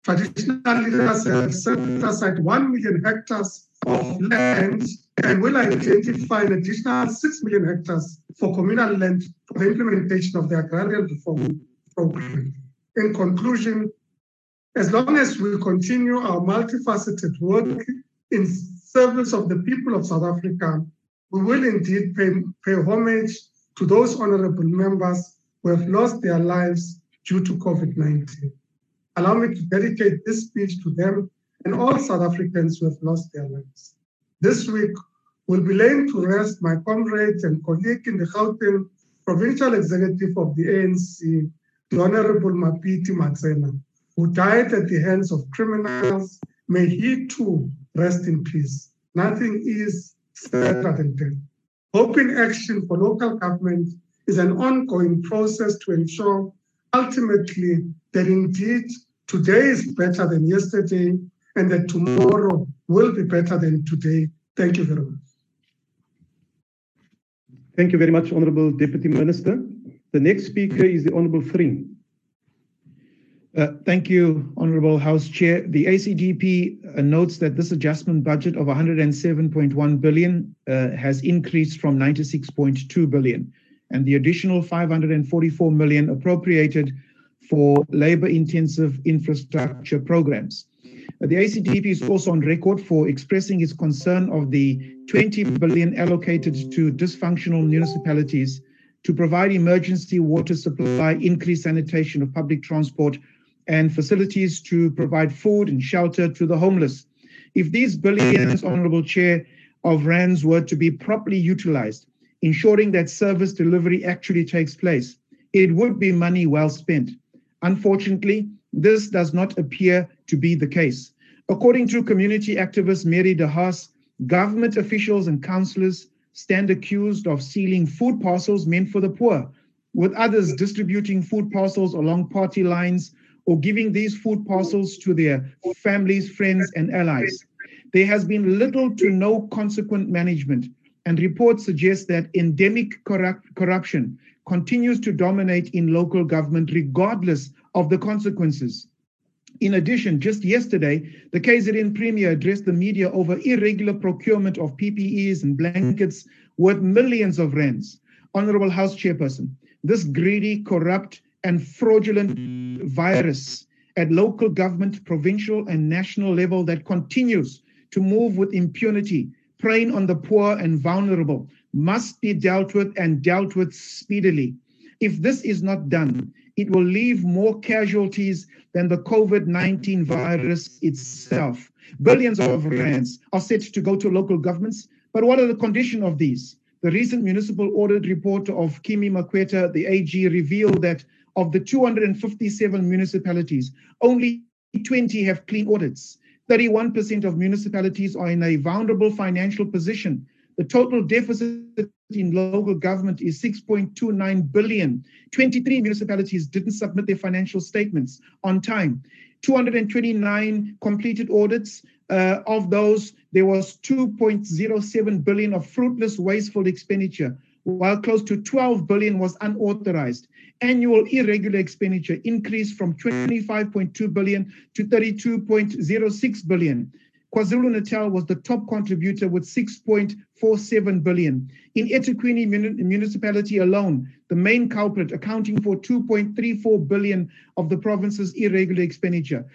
[SPEAKER 10] Traditional leaders have set aside 1 million hectares of land and will identify an additional 6 million hectares for communal land for the implementation of the agrarian reform program. In conclusion, as long as we continue our multifaceted work in service of the people of South Africa, we will indeed pay, pay homage to those honorable members who have lost their lives due to COVID 19. allow me to dedicate this speech to them and all South Africans who have lost their lives. This week, we'll be laying to rest my comrade and colleague in the Gauteng Provincial Executive of the ANC, the Honorable Mapiti Matsena, who died at the hands of criminals. May he too rest in peace. Nothing is sadder than death. Open action for local government is an ongoing process to ensure ultimately that indeed today is better than yesterday and that tomorrow will be better than today. Thank you very much.
[SPEAKER 2] Thank you very much, Honorable Deputy Minister. The next speaker is the Honorable Thring.
[SPEAKER 11] Uh, thank you, Honorable House Chair. The ACDP uh, notes that this adjustment budget of 107.1 billion uh, has increased from 96.2 billion, and the additional 544 million appropriated for labor-intensive infrastructure programs. The ACDP is mm-hmm. also on record for expressing its concern of the 20 billion allocated to dysfunctional municipalities to provide emergency water supply, increased sanitation of public transport, and facilities to provide food and shelter to the homeless. If these billions, mm-hmm. Honorable Chair, of rands were to be properly utilized, ensuring that service delivery actually takes place, it would be money well spent. Unfortunately, this does not appear to be the case. According to community activist Mary De Haas, government officials and councillors stand accused of sealing food parcels meant for the poor, with others distributing food parcels along party lines or giving these food parcels to their families, friends, and allies. There has been little to no consequent management, and reports suggest that endemic corrupt corruption continues to dominate in local government regardless of the consequences. In addition, just yesterday, the KZN Premier addressed the media over irregular procurement of PPEs and blankets worth millions of rands. Honorable House Chairperson, this greedy, corrupt, and fraudulent virus at local government, provincial, and national level that continues to move with impunity, preying on the poor and vulnerable, must be dealt with and dealt with speedily. If this is not done, it will leave more casualties than the COVID 19 virus itself. Billions of rands are set to go to local governments, but what are the conditions of these? The recent municipal audit report of Kimi Makwetu, the AG, revealed that of the 257 municipalities, only 20 have clean audits. 31% of municipalities are in a vulnerable financial position. The total deficit in local government is 6.29 billion. 23 municipalities didn't submit their financial statements on time. 229 completed audits. Uh, of those, there was 2.07 billion of fruitless, wasteful expenditure, while close to 12 billion was unauthorized. Annual irregular expenditure increased from 25.2 billion to 32.06 billion. KwaZulu-Natal was the top contributor with 6.47 billion. In eThekwini municipality alone, the main culprit accounting for 2.34 billion of the province's irregular expenditure.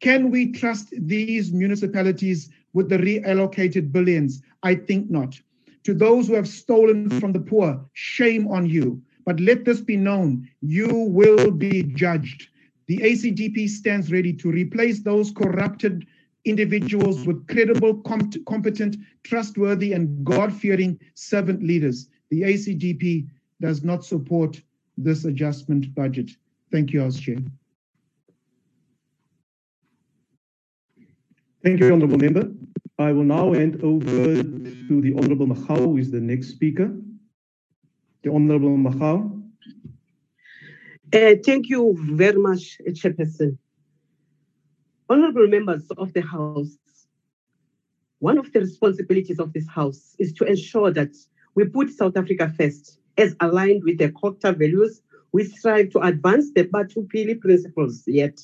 [SPEAKER 11] Can we trust these municipalities with the reallocated billions? I think not. To those who have stolen from the poor, shame on you. But let this be known, you will be judged. The ACDP stands ready to replace those corrupted individuals with credible, competent, trustworthy, and God fearing servant leaders. The ACDP does not support this adjustment budget. Thank you, House Chair.
[SPEAKER 2] Thank you, Honourable Member. I will now hand over to the Honourable Magau, who is the next speaker. The Honourable Magau.
[SPEAKER 3] Uh, thank you very much, Chairperson. Honorable members of the House, one of the responsibilities of this House is to ensure that we put South Africa first, as aligned with the COGTA values. We strive to advance the Batho Pele principles, yet,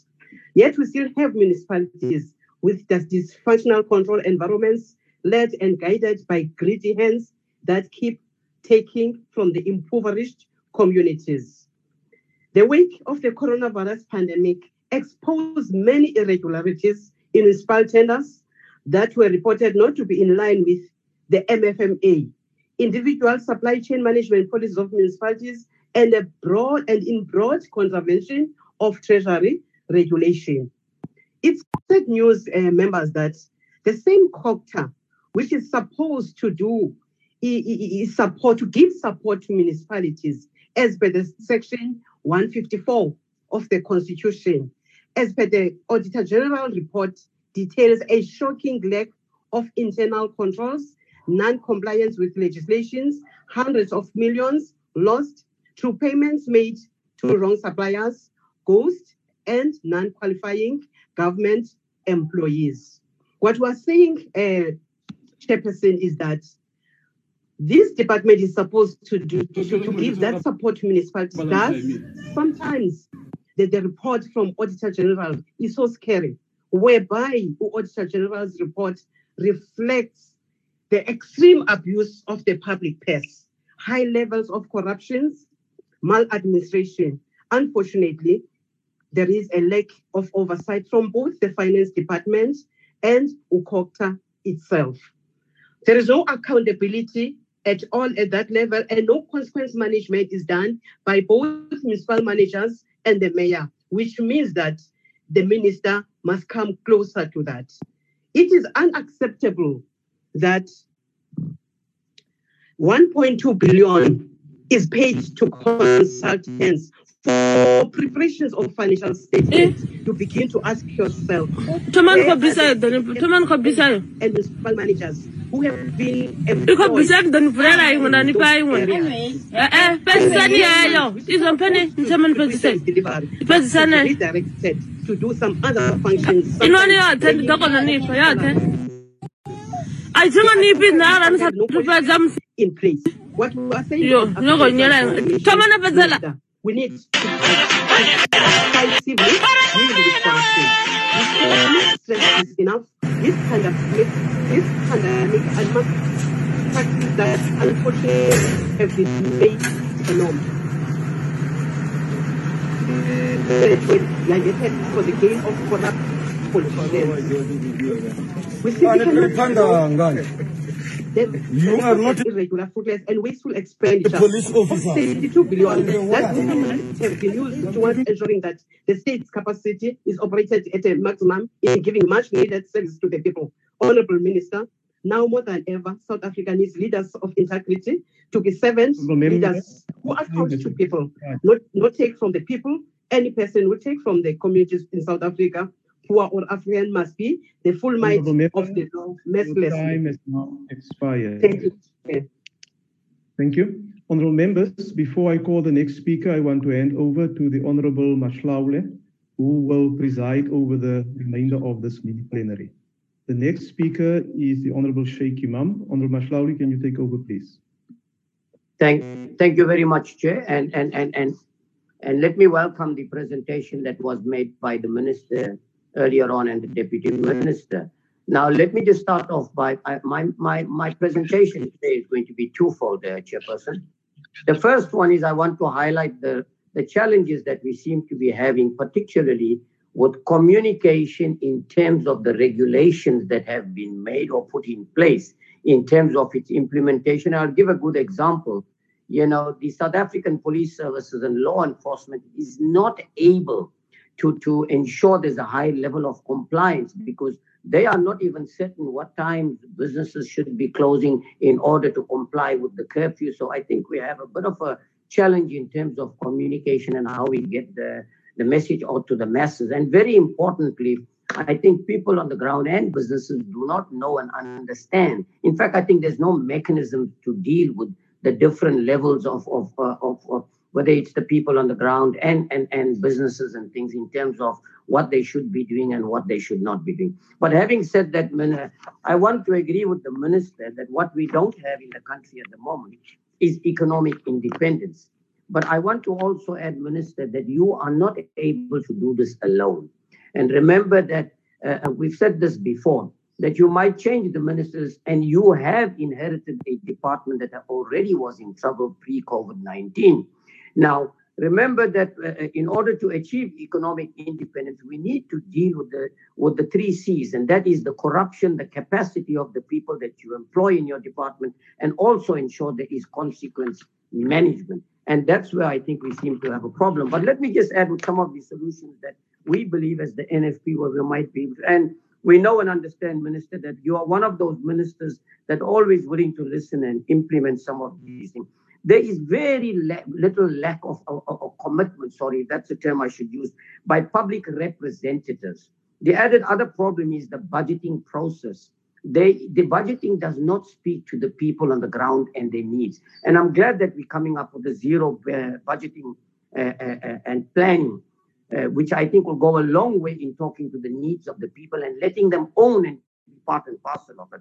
[SPEAKER 3] yet we still have municipalities with dysfunctional control environments led and guided by greedy hands that keep taking from the impoverished communities. The wake of the coronavirus pandemic exposed many irregularities in municipal tenders that were reported not to be in line with the MFMA, individual supply chain management policies of municipalities, and a broad and in broad contravention of Treasury
[SPEAKER 12] regulation. It's sad news, uh, members, that the same COGTA, which is supposed to do is support to give support to municipalities as per the section 154 of the constitution as per the auditor general report details a shocking lack of internal controls non-compliance with legislations hundreds of millions lost through payments made to wrong suppliers ghost and non-qualifying government employees what we're saying uh, chairperson is that this department is supposed to do to, to give that support to municipalities. Thus, sometimes the, the report from Auditor General is so scary, whereby the Auditor General's report reflects the extreme abuse of the public purse, high levels of corruption, maladministration. Unfortunately, there is a lack of oversight from both the finance department and UCOGTA itself. There is no accountability at all at that level, and no consequence management is done by both municipal managers and the mayor, which means that the minister must come closer to that. It is unacceptable that 1.2 billion is paid to consultants for preparations of financial statements to begin to ask yourself
[SPEAKER 13] Toman
[SPEAKER 12] where
[SPEAKER 13] ko
[SPEAKER 12] are the
[SPEAKER 13] bisa dan toman ko bisa
[SPEAKER 12] and municipal managers who have been
[SPEAKER 13] Iko bisa dan furela yung na ni pa yung eh eh pesa ni ayo izo mpene ntaman pesa pesa ne
[SPEAKER 12] redirected to do some other functions.
[SPEAKER 13] ino ni ya ten doko na ni pa ya ten ay tunga ni bi na ran sa tupa jam
[SPEAKER 12] in place. What we are saying
[SPEAKER 13] yo no go nyela. pesa la
[SPEAKER 12] we need mm-hmm. to decisively deal with corruption. This economic stress is enough. This kind of this, this pandemic and must practice that unfortunately have been made a norm. United for the gain of corrupt politicians. We simply cannot
[SPEAKER 14] You are not
[SPEAKER 12] irregular, fruitless, and wasteful expenditure.
[SPEAKER 14] A police officer.
[SPEAKER 12] Of 72 billion. That money have been used towards ensuring that the state's capacity is operated at a maximum in giving much needed service to the people. Honorable Minister, now more than ever, South Africa needs leaders of integrity to be servants, leaders who account to people, not, not take from the people. Any person who take from the communities in South Africa, poor or African, must be the full might of the law, mercilessly.
[SPEAKER 2] Time has now expired.
[SPEAKER 12] Thank you.
[SPEAKER 2] Thank you. Honorable members, before I call the next speaker, I want to hand over to the Honorable Mashlaule, who will preside over the remainder of this mini plenary. The next speaker is the Honorable Shaik Emam. Honorable Mashlaule, can you take over, please?
[SPEAKER 15] Thank, thank you very much, Chair. And, and, and, and, and let me welcome the presentation that was made by the Minister earlier on and the Deputy Minister. Now, let me just start off by my, my, my presentation today is going to be twofold, uh, Chairperson. The first one is I want to highlight the, the challenges that we seem to be having, particularly with communication in terms of the regulations that have been made or put in place in terms of its implementation. I'll give a good example. You know, the South African police services and law enforcement is not able to, to ensure there's a high level of compliance because they are not even certain what times businesses should be closing in order to comply with the curfew. So I think we have a bit of a challenge in terms of communication and how we get the, the message out to the masses. And very importantly, I think people on the ground and businesses do not know and understand. In fact, I think there's no mechanism to deal with the different levels of, of, uh, of, of whether it's the people on the ground and, and, and businesses and things in terms of what they should be doing and what they should not be doing. But having said that, I want to agree with the minister that what we don't have in the country at the moment is economic independence. But I want to also add, Minister, that you are not able to do this alone. And remember that uh, we've said this before that you might change the ministers and you have inherited a department that already was in trouble pre COVID 19. Now, remember that uh, in order to achieve economic independence, we need to deal with the with the three C's, and that is the corruption, the capacity of the people that you employ in your department, and also ensure there is consequence management. And that's where I think we seem to have a problem. But let me just add with some of the solutions that we believe as the NFP where we might be. And we know and understand, Minister, that you are one of those ministers that always willing to listen and implement some of these things. There is very little lack of, of, of commitment, sorry, that's the term I should use, by public representatives. The added other problem is the budgeting process. They, the budgeting does not speak to the people on the ground and their needs. And I'm glad that we're coming up with a zero uh, budgeting uh, uh, and planning, uh, which I think will go a long way in talking to the needs of the people and letting them own and be part and parcel of it.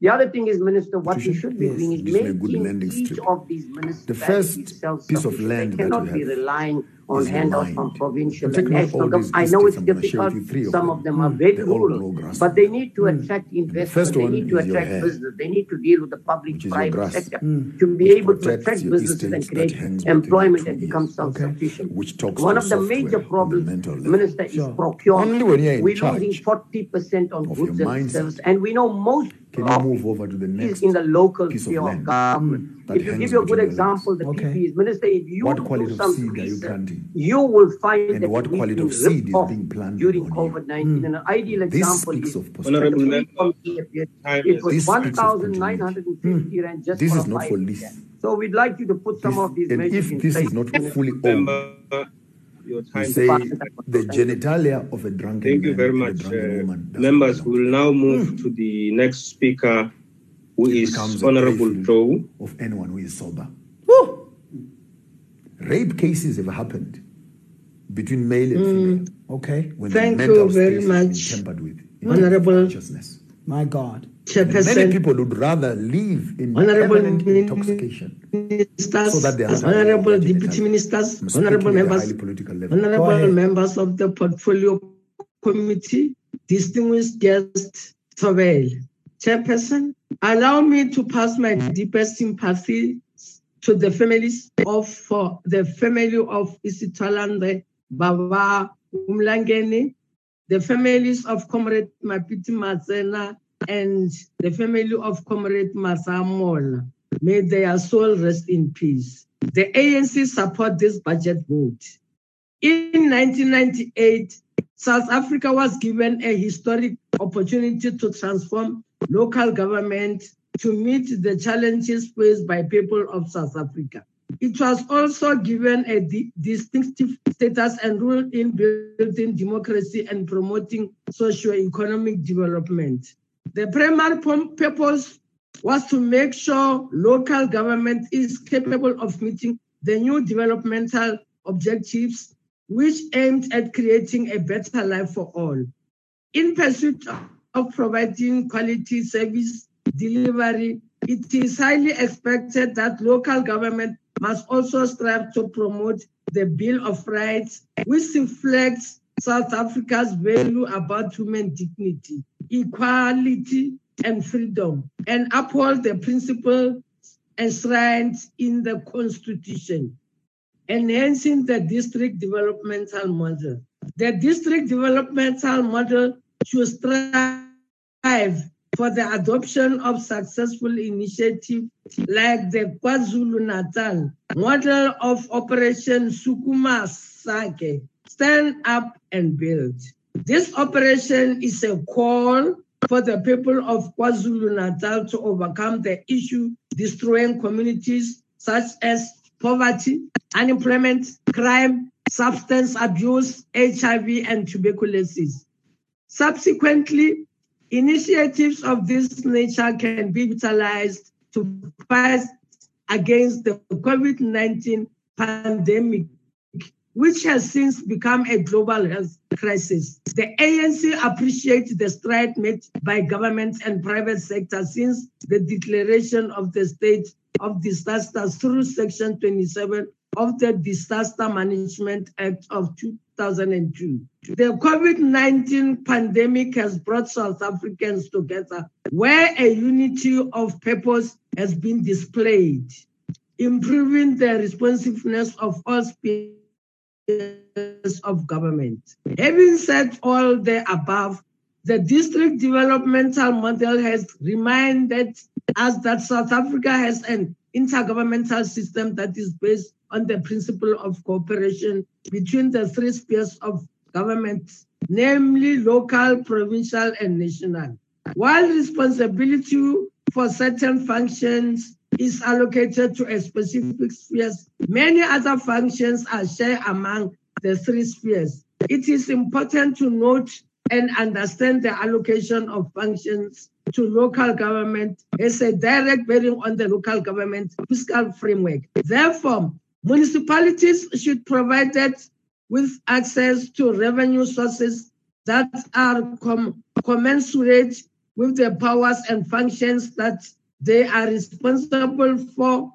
[SPEAKER 15] The other thing is, Minister, what we should be doing is
[SPEAKER 14] This is a good
[SPEAKER 15] making each
[SPEAKER 14] strip.
[SPEAKER 15] of these ministers
[SPEAKER 14] The first piece of land
[SPEAKER 15] They
[SPEAKER 14] that
[SPEAKER 15] cannot be relying on handouts from provincial and national government. I know it's
[SPEAKER 14] estates, I'm gonna share
[SPEAKER 15] difficult. Some of them are very rural, but they need to attract investment.
[SPEAKER 14] first
[SPEAKER 15] They need to attract business. They need to deal with the
[SPEAKER 14] public-private
[SPEAKER 15] sector
[SPEAKER 14] Mm.
[SPEAKER 15] to be able to attract businesses and create employment and become self-sufficient.
[SPEAKER 14] which talks
[SPEAKER 15] One of the major problems. Minister, is procurement.
[SPEAKER 14] Only when you're in
[SPEAKER 15] We're losing 40% on goods and services, and we know most
[SPEAKER 14] Can
[SPEAKER 15] of
[SPEAKER 14] you um, move over to the
[SPEAKER 15] is
[SPEAKER 14] next
[SPEAKER 15] in the local
[SPEAKER 14] piece of land
[SPEAKER 15] government.
[SPEAKER 14] that
[SPEAKER 15] If you give you a good example, the
[SPEAKER 14] legs?
[SPEAKER 15] PPs, Minister, if you
[SPEAKER 14] What
[SPEAKER 15] do
[SPEAKER 14] quality of
[SPEAKER 15] some
[SPEAKER 14] seed are you
[SPEAKER 15] research,
[SPEAKER 14] planting?
[SPEAKER 15] you will find
[SPEAKER 14] And
[SPEAKER 15] that
[SPEAKER 14] what quality of seed is being planted
[SPEAKER 15] during? COVID-19. And an ideal
[SPEAKER 14] This
[SPEAKER 15] example
[SPEAKER 14] speaks
[SPEAKER 15] is
[SPEAKER 14] of
[SPEAKER 15] the
[SPEAKER 14] prosperity.
[SPEAKER 15] It was
[SPEAKER 14] This speaks
[SPEAKER 15] 1,950 hmm. rand just
[SPEAKER 14] This is not for
[SPEAKER 15] five
[SPEAKER 14] lease.
[SPEAKER 15] So we'd like you to put some of these
[SPEAKER 14] And
[SPEAKER 15] measures
[SPEAKER 14] if
[SPEAKER 15] in
[SPEAKER 14] this
[SPEAKER 15] place.
[SPEAKER 14] is not fully owned,
[SPEAKER 16] your
[SPEAKER 14] you
[SPEAKER 16] time.
[SPEAKER 14] say the genitalia of a drunken
[SPEAKER 16] Thank you very much. Uh,
[SPEAKER 14] woman
[SPEAKER 16] members, we will now move to the next speaker, who is
[SPEAKER 14] becomes
[SPEAKER 16] Honorable
[SPEAKER 14] playfield
[SPEAKER 16] Joe.
[SPEAKER 14] of anyone who is sober. Rape cases have happened between male and female.
[SPEAKER 17] Okay.
[SPEAKER 14] When
[SPEAKER 17] Thank
[SPEAKER 14] mental
[SPEAKER 17] you very
[SPEAKER 14] space has been
[SPEAKER 17] much,
[SPEAKER 14] tampered with. in
[SPEAKER 17] Honorable-
[SPEAKER 14] consciousness.
[SPEAKER 17] My God.
[SPEAKER 14] And Many people would rather live in
[SPEAKER 17] Honorable
[SPEAKER 14] permanent intoxication
[SPEAKER 17] ministers,
[SPEAKER 14] so that they are
[SPEAKER 17] honorable deputy ministers, honorable members,
[SPEAKER 14] political level.
[SPEAKER 17] honorable members of the portfolio committee, distinguished guests, Tobel. Chairperson, allow me to pass my deepest sympathy to the families of for the family of Isithwalandwe Baba Umlangeni, the families of Comrade Mapiti Matsena, and the family of Comrade Masamola. May their soul rest in peace. The ANC support this budget vote. In 1998, South Africa was given a historic opportunity to transform local government to meet the challenges faced by people of South Africa. It was also given a di- distinctive status and role in building democracy and promoting socio-economic development. The primary purpose was to make sure local government is capable of meeting the new developmental objectives which aimed at creating a better life for all. In pursuit of providing quality service delivery, it is highly expected that local government must also strive to promote the Bill of Rights, which reflects South Africa's value about human dignity, equality, and freedom, and uphold the principles enshrined in the Constitution enhancing the district developmental model. The district developmental model should strive for the adoption of successful initiatives like the KwaZulu-Natal model of Operation Sukuma Sakhe, Stand Up and Build. This operation is a call for the people of KwaZulu-Natal to overcome the issue destroying communities such as poverty, unemployment, crime, substance abuse, HIV, and tuberculosis. Subsequently, initiatives of this nature can be utilized to fight against the COVID 19 pandemic, which has since become a global health crisis. The ANC appreciates the stride made by government and private sector since the declaration of the state of disaster through Section 27 of the Disaster Management Act of 2002. The COVID 19 pandemic has brought South Africans together where a unity of purpose has been displayed, improving the responsiveness of all spheres of government. Having said all the above, the district developmental model has reminded us that South Africa has an intergovernmental system that is based on the principle of cooperation between the three spheres of government, namely local, provincial, and national. While responsibility for certain functions is allocated to a specific sphere. many other functions are shared among the three spheres. It is important to note and understand the allocation of functions to local government as a direct bearing on the local government fiscal framework. Therefore, municipalities should provide that with access to revenue sources that are com commensurate with the powers and functions that they are responsible for.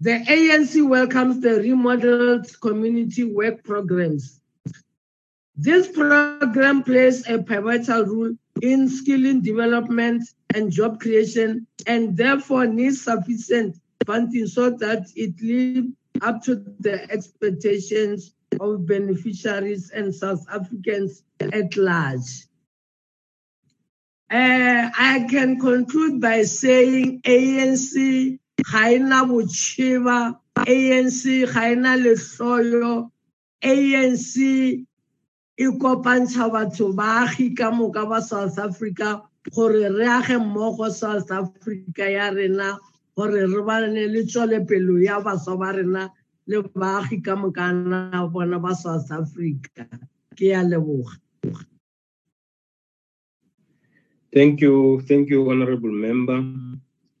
[SPEAKER 17] The ANC welcomes the remodeled community work programs. This program plays a pivotal role in skilling development and job creation and therefore needs sufficient funding so that it lives up to the expectations of beneficiaries and South Africans at large. Uh, I can conclude by saying ANC Haina Buchiva, ANC Haina Lesoyo, ANC e kopantsha batho baagi ka moka ba south africa gore re age mmogo south africa ya rena gore re bane le tswelepelo ya baswa ba rena le baagi ka mokana bona ba south africa. Ke ya leboga
[SPEAKER 16] Thank you. Thank you, Honorable Member.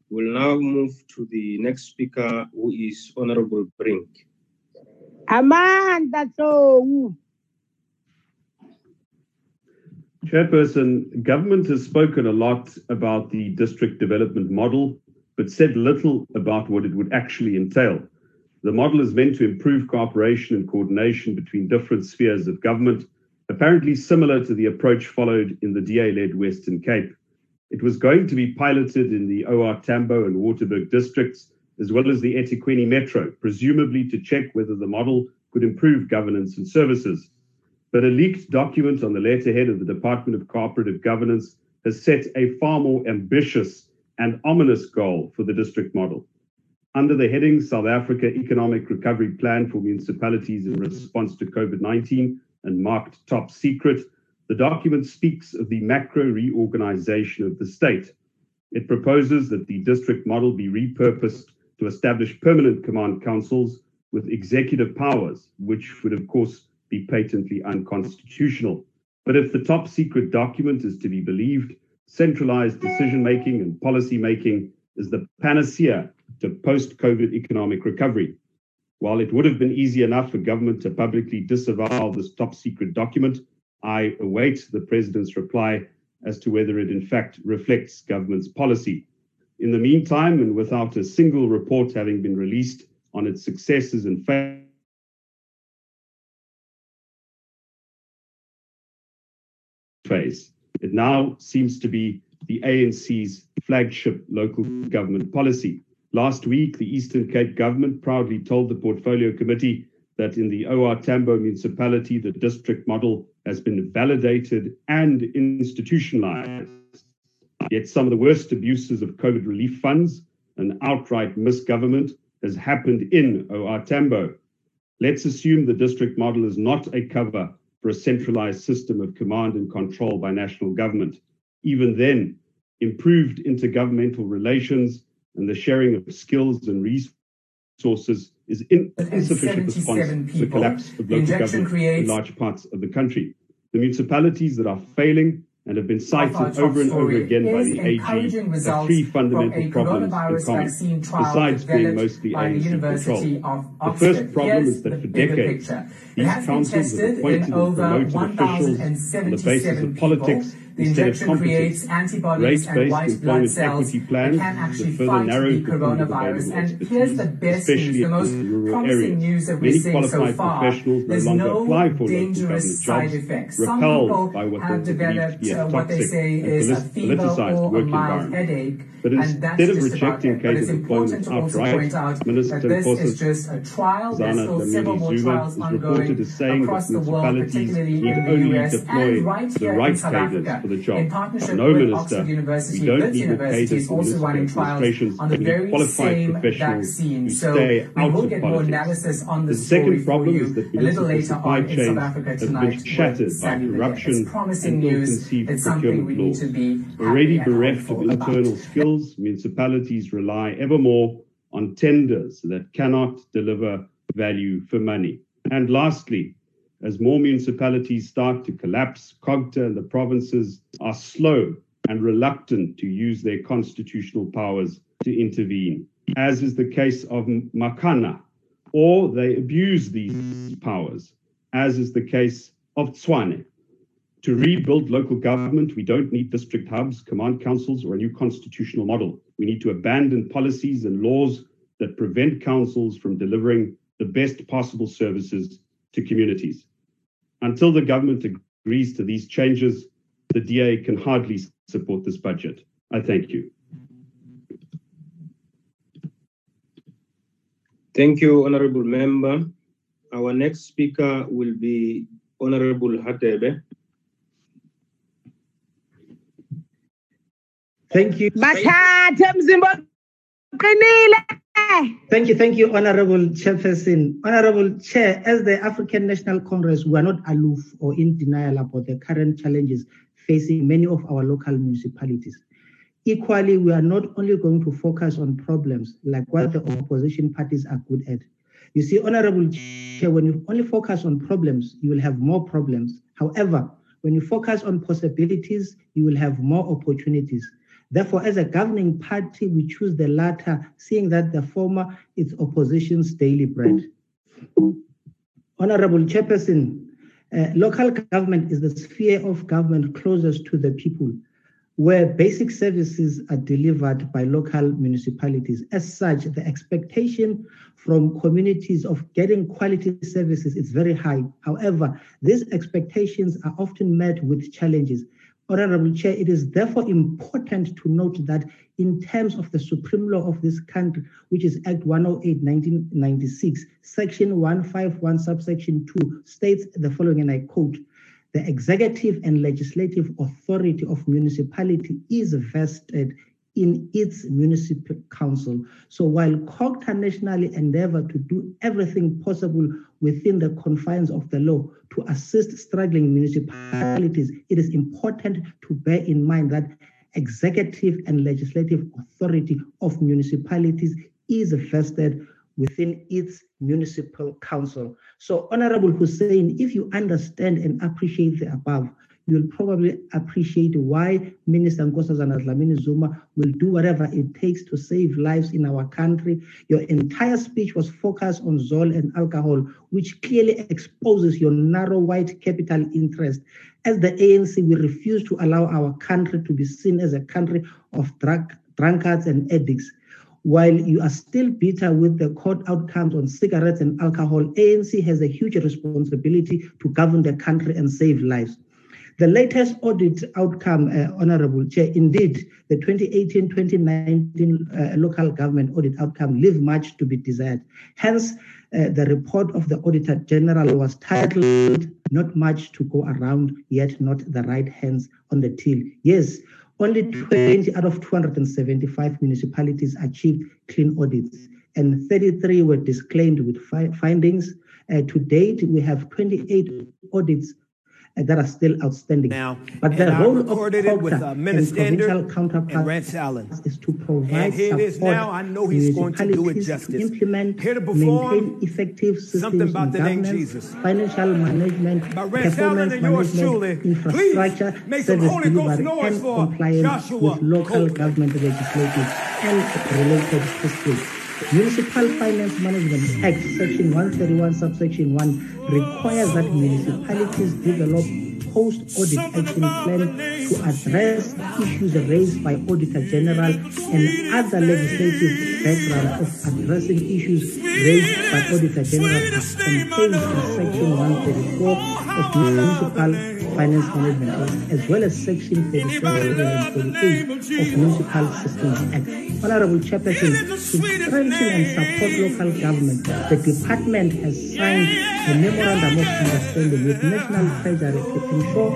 [SPEAKER 16] We'll now move to the next speaker, who is Honorable Brink.
[SPEAKER 6] Amanda so
[SPEAKER 18] Chairperson, government has spoken a lot about the district development model, but said little about what it would actually entail. The model is meant to improve cooperation and coordination between different spheres of government, apparently similar to the approach followed in the DA led Western Cape. It was going to be piloted in the OR Tambo and Waterberg districts, as well as the eThekwini Metro, presumably to check whether the model could improve governance and services. But a leaked document on the letterhead of the Department of Cooperative Governance has set a far more ambitious and ominous goal for the district model. Under the heading South Africa Economic Recovery Plan for Municipalities in Response to COVID 19 and marked top secret, the document speaks of the macro reorganization of the state. It proposes that the district model be repurposed to establish permanent command councils with executive powers, which would, of course, be patently unconstitutional. But if the top secret document is to be believed, centralized decision making and policy making is the panacea to post COVID economic recovery. While it would have been easy enough for government to publicly disavow this top secret document, I await the president's reply as to whether it in fact reflects government's policy. In the meantime, and without a single report having been released on its successes and failures, phase. It now seems to be the ANC's flagship local government policy. Last week, the Eastern Cape government proudly told the Portfolio Committee that in the OR Tambo municipality, the district model has been validated and institutionalized. Yet some of the worst abuses of COVID relief funds and outright misgovernment has happened in OR Tambo. Let's assume the district model is not a cover for a centralized system of command and control by national government. Even then, improved intergovernmental relations and the sharing of skills and resources is in, insufficient response to the collapse of local government creates... in large parts of the country. The municipalities that are failing and have been cited over and over again by the AG have three fundamental problems in common, besides being mostly ANC controlled. The first problem is that for decades, these councils have appointed and promoted officials on the basis of politics instead of competence. Race-based employment equity plans that further narrow the coronavirus. And here's the best news, the most promising news that we're seeing so far. There's no dangerous side effects. Some people have developed uh, what they say is a fever or a mild headache. But instead of rejecting cases of employment outright, Minister that this is just a trial. There's still several more trials ongoing across the world, particularly in the US and right here in South Africa. For the job.
[SPEAKER 19] In partnership
[SPEAKER 18] no
[SPEAKER 19] with
[SPEAKER 18] minister,
[SPEAKER 19] Oxford University,
[SPEAKER 18] we don't
[SPEAKER 19] Blitz
[SPEAKER 18] need more
[SPEAKER 19] University is also running trials on the very
[SPEAKER 18] qualified
[SPEAKER 19] same
[SPEAKER 18] professionals
[SPEAKER 19] vaccine. So we will
[SPEAKER 18] of
[SPEAKER 19] get more analysis on
[SPEAKER 18] The
[SPEAKER 19] this
[SPEAKER 18] second
[SPEAKER 19] story for
[SPEAKER 18] problem
[SPEAKER 19] you
[SPEAKER 18] is that
[SPEAKER 19] a little later on in South Africa tonight.
[SPEAKER 18] shattered by corruption
[SPEAKER 19] promising
[SPEAKER 18] and
[SPEAKER 19] news. It's something we need to be
[SPEAKER 18] Already bereft of
[SPEAKER 19] hopeful about.
[SPEAKER 18] internal skills, municipalities rely ever more on tenders that cannot deliver value for money. And lastly, as more municipalities start to collapse, COGTA and the provinces are slow and reluctant to use their constitutional powers to intervene, as is the case of Makana, or they abuse these powers, as is the case of Tshwane. To rebuild local government, we don't need district hubs, command councils, or a new constitutional model. We need to abandon policies and laws that prevent councils from delivering the best possible services to communities. Until the government agrees to these changes, the DA can hardly support this budget. I thank you.
[SPEAKER 16] Thank you, Honorable Member. Our next speaker will be Honorable Hadebe.
[SPEAKER 20] Thank you.
[SPEAKER 6] bathathe mzimba uqinile
[SPEAKER 20] Thank you, thank you, Honorable Chairperson. Honorable Chair, as the African National Congress, we are not aloof or in denial about the current challenges facing many of our local municipalities. Equally, we are not only going to focus on problems like what the opposition parties are good at. You see, Honorable Chair, when you only focus on problems, you will have more problems. However, when you focus on possibilities, you will have more opportunities. Therefore, as a governing party, we choose the latter, seeing that the former is opposition's daily bread. Honorable Chairperson, uh, local government is the sphere of government closest to the people, where basic services are delivered by local municipalities. As such, the expectation from communities of getting quality services is very high. However, these expectations are often met with challenges. Honorable Chair, it is therefore important to note that in terms of the supreme law of this country, which is Act 108, 1996, Section 151, subsection 2, states the following, and I quote, the executive and legislative authority of municipality is vested in its municipal council. So while COGTA nationally endeavor to do everything possible within the confines of the law to assist struggling municipalities, it is important to bear in mind that executive and legislative authority of municipalities is vested within its municipal council. So, Honorable Hoosen, if you understand and appreciate the above, you'll probably appreciate why Minister Nkosazana Dlamini Zuma will do whatever it takes to save lives in our country. Your entire speech was focused on Zol and alcohol, which clearly exposes your narrow white capital interest. As the ANC, we refuse to allow our country to be seen as a country of drug, drunkards and addicts. While you are still bitter with the court outcomes on cigarettes and alcohol, ANC has a huge responsibility to govern the country and save lives. The latest audit outcome, uh, Honorable Chair, indeed, the 2018-2019 uh, local government audit outcome leave much to be desired. Hence, uh, the report of the Auditor General was titled "Not Much to Go Around, Yet Not the Right Hands on the Till." Yes, only 20 out of 275 municipalities achieved clean audits, and 33 were disclaimed with fi- findings. Uh, to date, we have 28 audits that are still outstanding.
[SPEAKER 21] Now,
[SPEAKER 20] but the role of
[SPEAKER 21] it with, uh,
[SPEAKER 20] and provincial counterparts
[SPEAKER 21] and
[SPEAKER 20] is to provide
[SPEAKER 21] And here it is
[SPEAKER 20] support
[SPEAKER 21] now. I know he's going to do it justice.
[SPEAKER 20] implement,
[SPEAKER 21] Here to perform
[SPEAKER 20] maintain effective systems
[SPEAKER 21] something about the name Jesus.
[SPEAKER 20] financial management,
[SPEAKER 21] By Rance
[SPEAKER 20] performance
[SPEAKER 21] and yours
[SPEAKER 20] management,
[SPEAKER 21] truly.
[SPEAKER 20] infrastructure,
[SPEAKER 21] make some
[SPEAKER 20] service
[SPEAKER 21] Holy Ghost noise
[SPEAKER 20] and
[SPEAKER 21] for
[SPEAKER 20] compliance
[SPEAKER 21] Joshua
[SPEAKER 20] with local
[SPEAKER 21] Copeland.
[SPEAKER 20] government legislative and related systems. Municipal Finance Management Act, Section 131, subsection 1, requires that municipalities develop post-audit action plan to address issues raised by Auditor General and other legislative background of addressing issues raised by Auditor General in Section 134 of Municipal Finance Management Act, as well as Section 47 and 48 of Municipal Systems Act. Honorable Chairperson, to strengthen and support local government, the department has signed a memorandum of understanding with National Treasury to ensure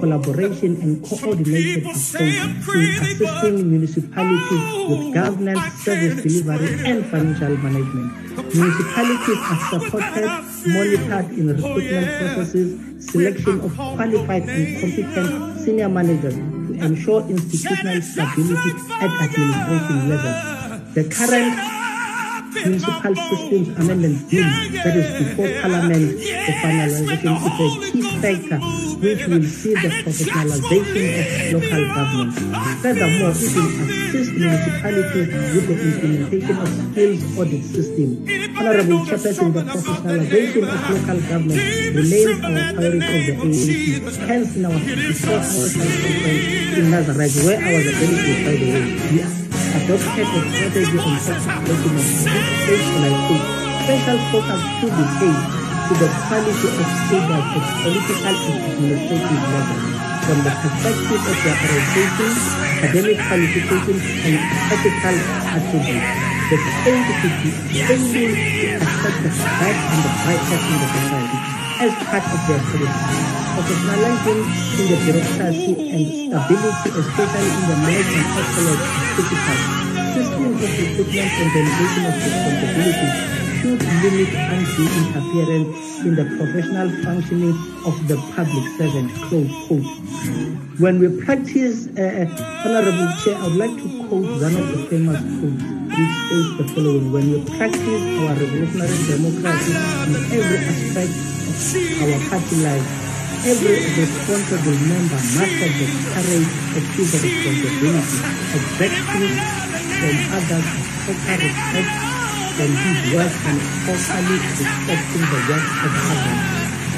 [SPEAKER 20] collaboration and coordinated approach in assisting municipalities with governance, service delivery, and financial management. Municipalities are supported, monitored in recruitment processes, selection of qualified and competent senior managers to ensure institutional stability at administration level. The current Municipal Systems Amendment Bill that is before Parliament for finalization is a key factor which will see the professionalization of local government. Furthermore, it will assist municipalities with the implementation of skills audit system. Honorable Chairperson, the professionalization of local government. Remains our priority of the ANC. Hence, in our 54th conference in Nasrec, where I was a delegate, by the way, we adopted a strategy on such documents. Special focus should be paid to the quality of leaders at political and administrative level. From the perspective of their orientation, academic qualifications, and ethical attributes. The aiming to accept the best and the in the society as part of their curriculum. Professionalizing in the bureaucracy and stability, especially in the management of college, critical. Systems of recruitment and delegation of responsibility should limit undue interference in the professional functioning of the public servant, close quote. When we practice, uh, Honorable Chair, I would like to quote one of the famous quotes, which is the following, when we practice our revolutionary democracy in every aspect of our party life, every responsible member must have the courage to choose the responsibility, exacting from others proper respect from his work and properly respecting the work of others.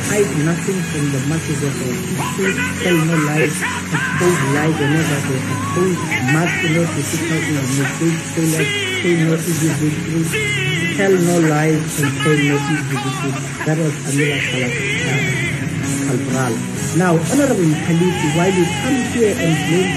[SPEAKER 20] Hide nothing from the masses of our history, tell no lies, expose lies whenever they expose, mask no difficulties, mistakes, failures, say no easy victories, tell no lies and say no easy victories. That was Amilcar Cabral. Now, Honorable Khaliti, while you come here and blame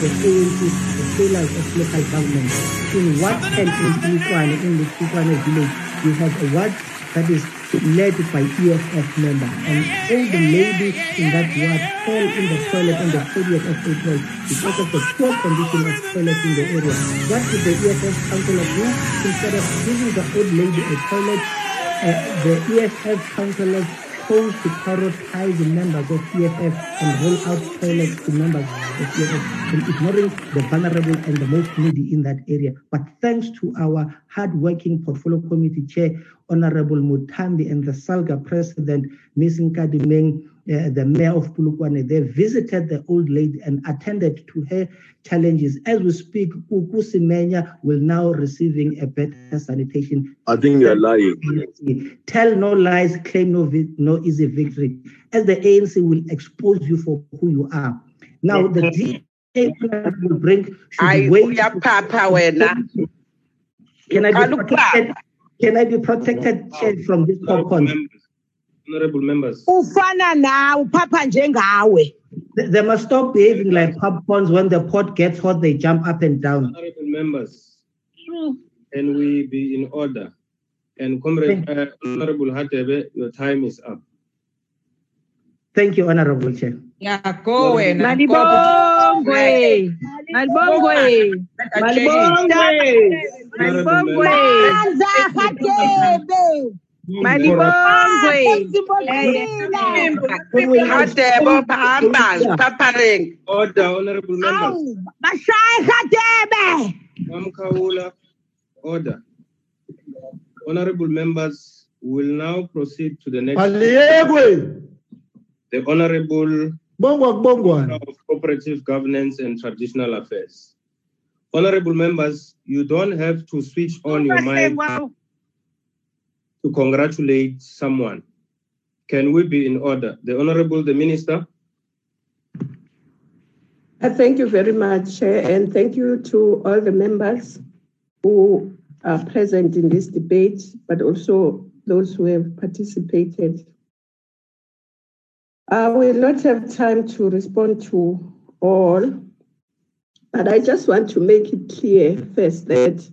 [SPEAKER 20] the ANC, the failures of local government, in what can in Tikwane, in the Tikwane village, you have a ward that is led by EFF member, and all the ladies in that ward fell in the toilet on the 30th of April because of the poor condition of toilet in the area. What did the EFF councillor do? Instead of giving the old lady a toilet, uh, the EFF councillors chose to prioritize the members of EFF and roll out toilets to members of EFF and ignoring the vulnerable and the most needy in that area. But thanks to our hard-working portfolio committee chair, Honorable Muthambi and the SALGA president, Ms. Nkadimeng, uh, the mayor of Polokwane, they visited the old lady and attended to her challenges. As we speak, Ukusimenya will now receiving a better sanitation.
[SPEAKER 8] I think you're lying.
[SPEAKER 20] Tell no lies, claim no, vi- no easy victory. As the ANC will expose you for who you are. Now, the DA will bring should
[SPEAKER 6] Ay,
[SPEAKER 20] wait.
[SPEAKER 6] uyaphatha wena.
[SPEAKER 20] Can I be
[SPEAKER 6] Uqala
[SPEAKER 20] protected? Can I be protected from this popcorn?
[SPEAKER 16] Honorable members.
[SPEAKER 6] Ufana nawe, uphapha njengawe.
[SPEAKER 20] They they must stop behaving like popcorns. When the pot gets hot, they jump up and down.
[SPEAKER 16] Honorable members, can we be in order? And Comrade uh, Honorable Hadebe, your time is up.
[SPEAKER 20] Thank you, Honorable Chair.
[SPEAKER 6] Yako wena. Malibongwe. Malibongwe. Malibongwe. Malibongwe. Anza Hadebe. Malibongwe. Hatebo phamba, phapareng.
[SPEAKER 16] Order, honorable members.
[SPEAKER 6] Bashaya Hadebe.
[SPEAKER 16] Mamkaula, order. Honorable members, we will now proceed to the next.
[SPEAKER 19] Aliyekwe.
[SPEAKER 16] The Honorable
[SPEAKER 19] Bongwa Bongwa.
[SPEAKER 16] of Cooperative Governance and Traditional Affairs. Honorable members, you don't have to switch on your mic to congratulate someone. Can we be in order? The Honorable the Minister.
[SPEAKER 1] Uh, Thank you very much, Chair, and thank you to all the members who are present in this debate, but also those who have participated. I will not have time to respond to all, but I just want to make it clear first that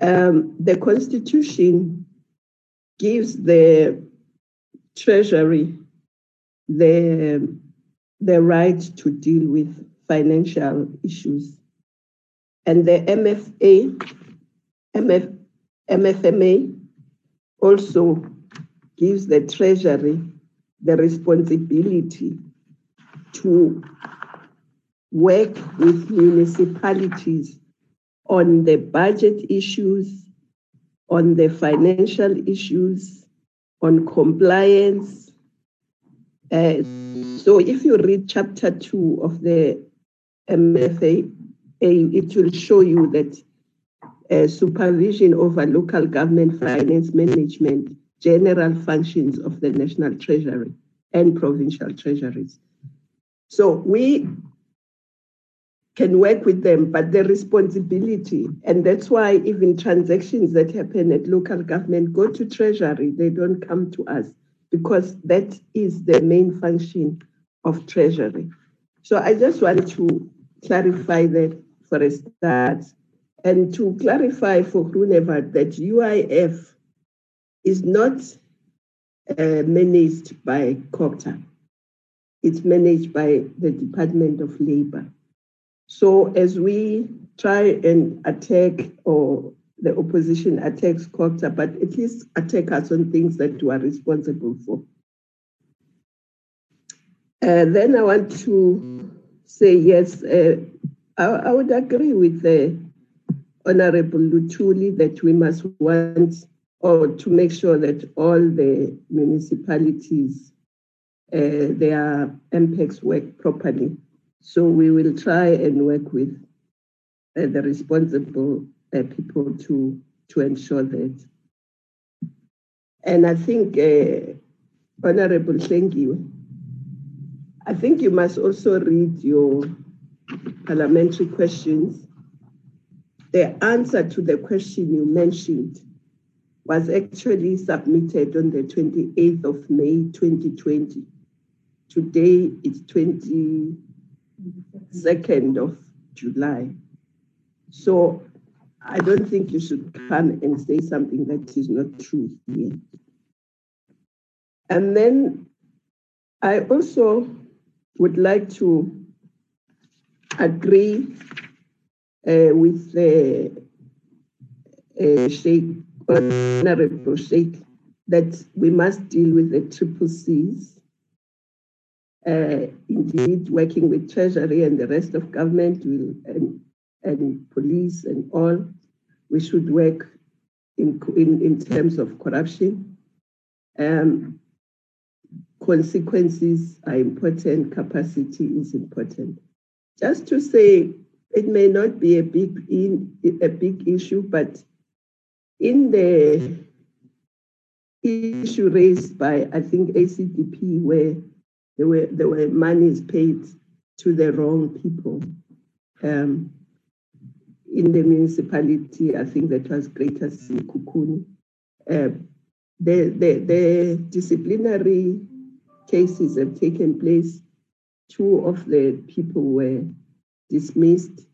[SPEAKER 1] um, the Constitution gives the Treasury the the right to deal with financial issues. And the MFA, MF, MFMA also gives the Treasury the responsibility to work with municipalities on the budget issues, on the financial issues, on compliance. Uh, so if you read chapter two of the MFA, it will show you that uh, supervision over local government finance management, general functions of the National Treasury and provincial treasuries. So we can work with them, but the responsibility, and that's why even transactions that happen at local government go to treasury, they don't come to us because that is the main function of treasury. So I just want to clarify that for a start and to clarify for Grunewald that UIF is not uh, managed by COGTA. It's managed by the Department of Labor. So as we try and attack or the opposition attacks COGTA, but at least attack us on things that we are responsible for. Uh, then I want to say yes, uh, I, I, would agree with the Honorable Lutuli that we must want or to make sure that all the municipalities, uh, their MPACs work properly. So we will try and work with uh, the responsible uh, people to, to ensure that. And I think, uh, Honorable you. I think you must also read your parliamentary questions. The answer to the question you mentioned was actually submitted on the 28th of May 2020. Today it's 20. 2nd of July. So I don't think you should come and say something that is not true here. And then I also would like to agree uh, with the uh, Shaik, Honorable Shaik, that we must deal with the triple C's uh, indeed working with Treasury and the rest of government will, and, and police and all, we should work in, in, in terms of corruption. Um, consequences are important, capacity is important. Just to say, it may not be a big in, a big issue, but in the issue raised by I think ACDP, where there were there were monies paid to the wrong people. Um, in the municipality, I think that was Greater Sekhukhune. Uh, the, the, the disciplinary cases have taken place. Two of the people were dismissed.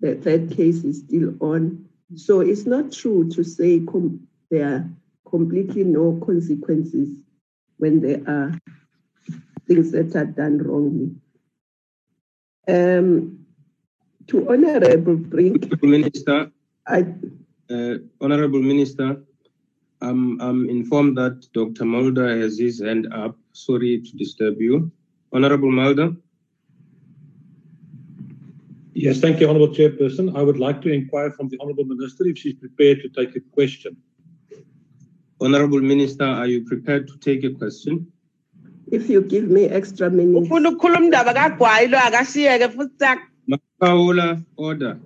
[SPEAKER 1] The third case is still on. So it's not true to say com- there are completely no consequences when there are things that are done wrongly. Um, to Honorable Brink.
[SPEAKER 16] Minister,
[SPEAKER 1] I,
[SPEAKER 16] uh, Honorable Minister, I'm, I'm informed that Dr. Mulder has his hand up. Sorry to disturb you. Honorable Mulder.
[SPEAKER 22] Yes, thank you, Honorable Chairperson. I would like to inquire from the Honorable Minister if she's prepared to take a question.
[SPEAKER 16] Honorable Minister, are you prepared to take a question?
[SPEAKER 1] If you give me extra minutes.
[SPEAKER 16] order.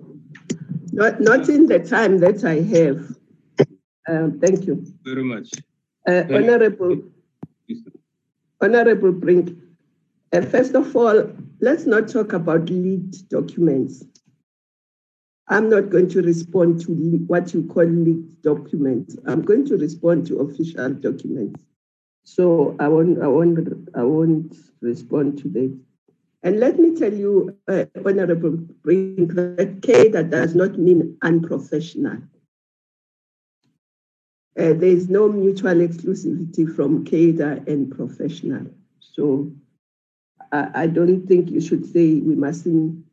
[SPEAKER 1] Not, not in the time that I have. Um, thank you.
[SPEAKER 16] Very much.
[SPEAKER 1] Uh, Honorable, Honorable Brink, uh, first of all, let's not talk about leaked documents. I'm not going to respond to what you call leaked documents. I'm going to respond to official documents. So I won't, I won't, I won't respond to that. And let me tell you, uh, Honorable Brink, that cadre does not mean unprofessional. Uh, there is no mutual exclusivity from cadre and professional. So I, I don't think you should say we mustn't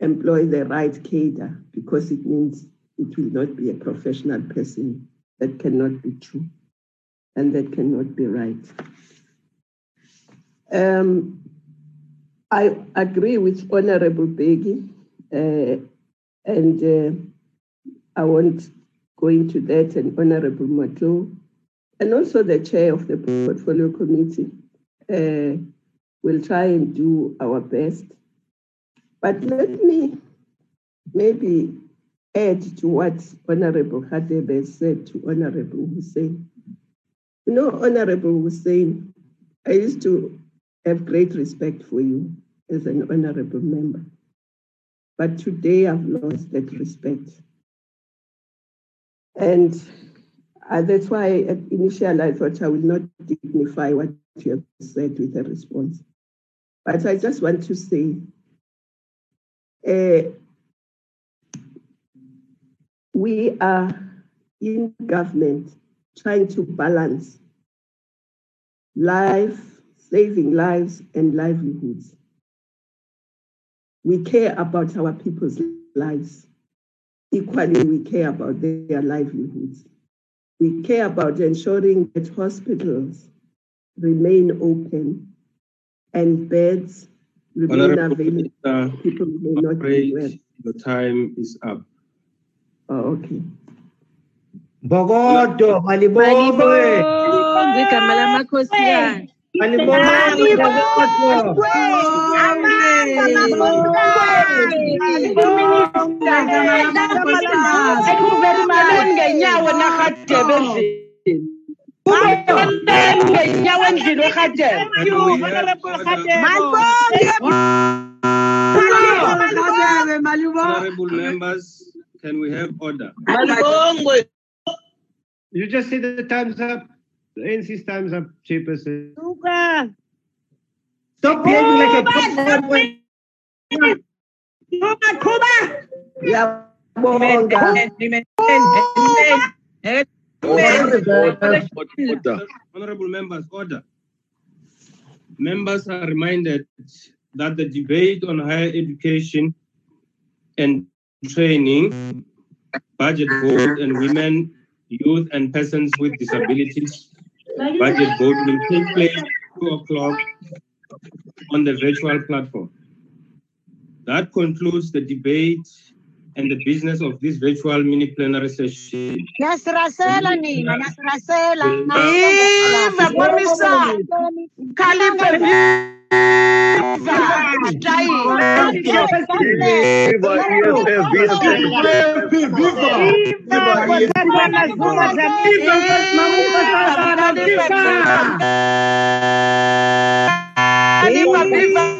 [SPEAKER 1] employ the right cadre because it means it will not be a professional person. That cannot be true and that cannot be right. Um, I agree with Honorable Beggy, uh, and uh, I won't go into that, and Honorable Matlo, and also the chair of the portfolio committee. Uh, will try and do our best. But let me maybe add to what Honorable Hadebe said to Honorable Hoosen. You know, Honorable Hoosen, I used to have great respect for you as an honorable member. But today I've lost that respect. And uh, that's why initially I thought I will not dignify what you have said with a response. But I just want to say, uh, we are in government trying to balance life, saving lives, and livelihoods. We care about our people's lives. Equally, we care about their livelihoods. We care about ensuring that hospitals remain open and beds remain
[SPEAKER 16] Honorable
[SPEAKER 1] available.
[SPEAKER 16] Minister,
[SPEAKER 1] People may not be well.
[SPEAKER 16] the time is up.
[SPEAKER 1] Oh, okay.
[SPEAKER 20] Bogodo, Malibongwe.
[SPEAKER 13] Malibongwe, igama lamakhosikazi.
[SPEAKER 20] Malibongwe,
[SPEAKER 6] Thank you ngenyawo endlini. ngenyawo.
[SPEAKER 16] Honorable members, can we have order?
[SPEAKER 23] You just said the time's up. The NC's time's up, Chairperson.
[SPEAKER 20] Stop behaving like a cop.
[SPEAKER 6] Kuba, Kuba.
[SPEAKER 16] Honorable members, order. Members are reminded that the debate on higher education and training, budget vote, and women, youth, and persons with disabilities budget vote will take place at 2 o'clock on the virtual platform. That concludes the debate and the business of this virtual mini plenary session.
[SPEAKER 6] Nyasirasela nina, nyasirasela.
[SPEAKER 16] Viva,
[SPEAKER 6] Komisa. Kalipe Viva! Viva Viva
[SPEAKER 23] Viva! Viva! Viva! Viva!
[SPEAKER 6] viva viva, viva, viva! Viva, viva!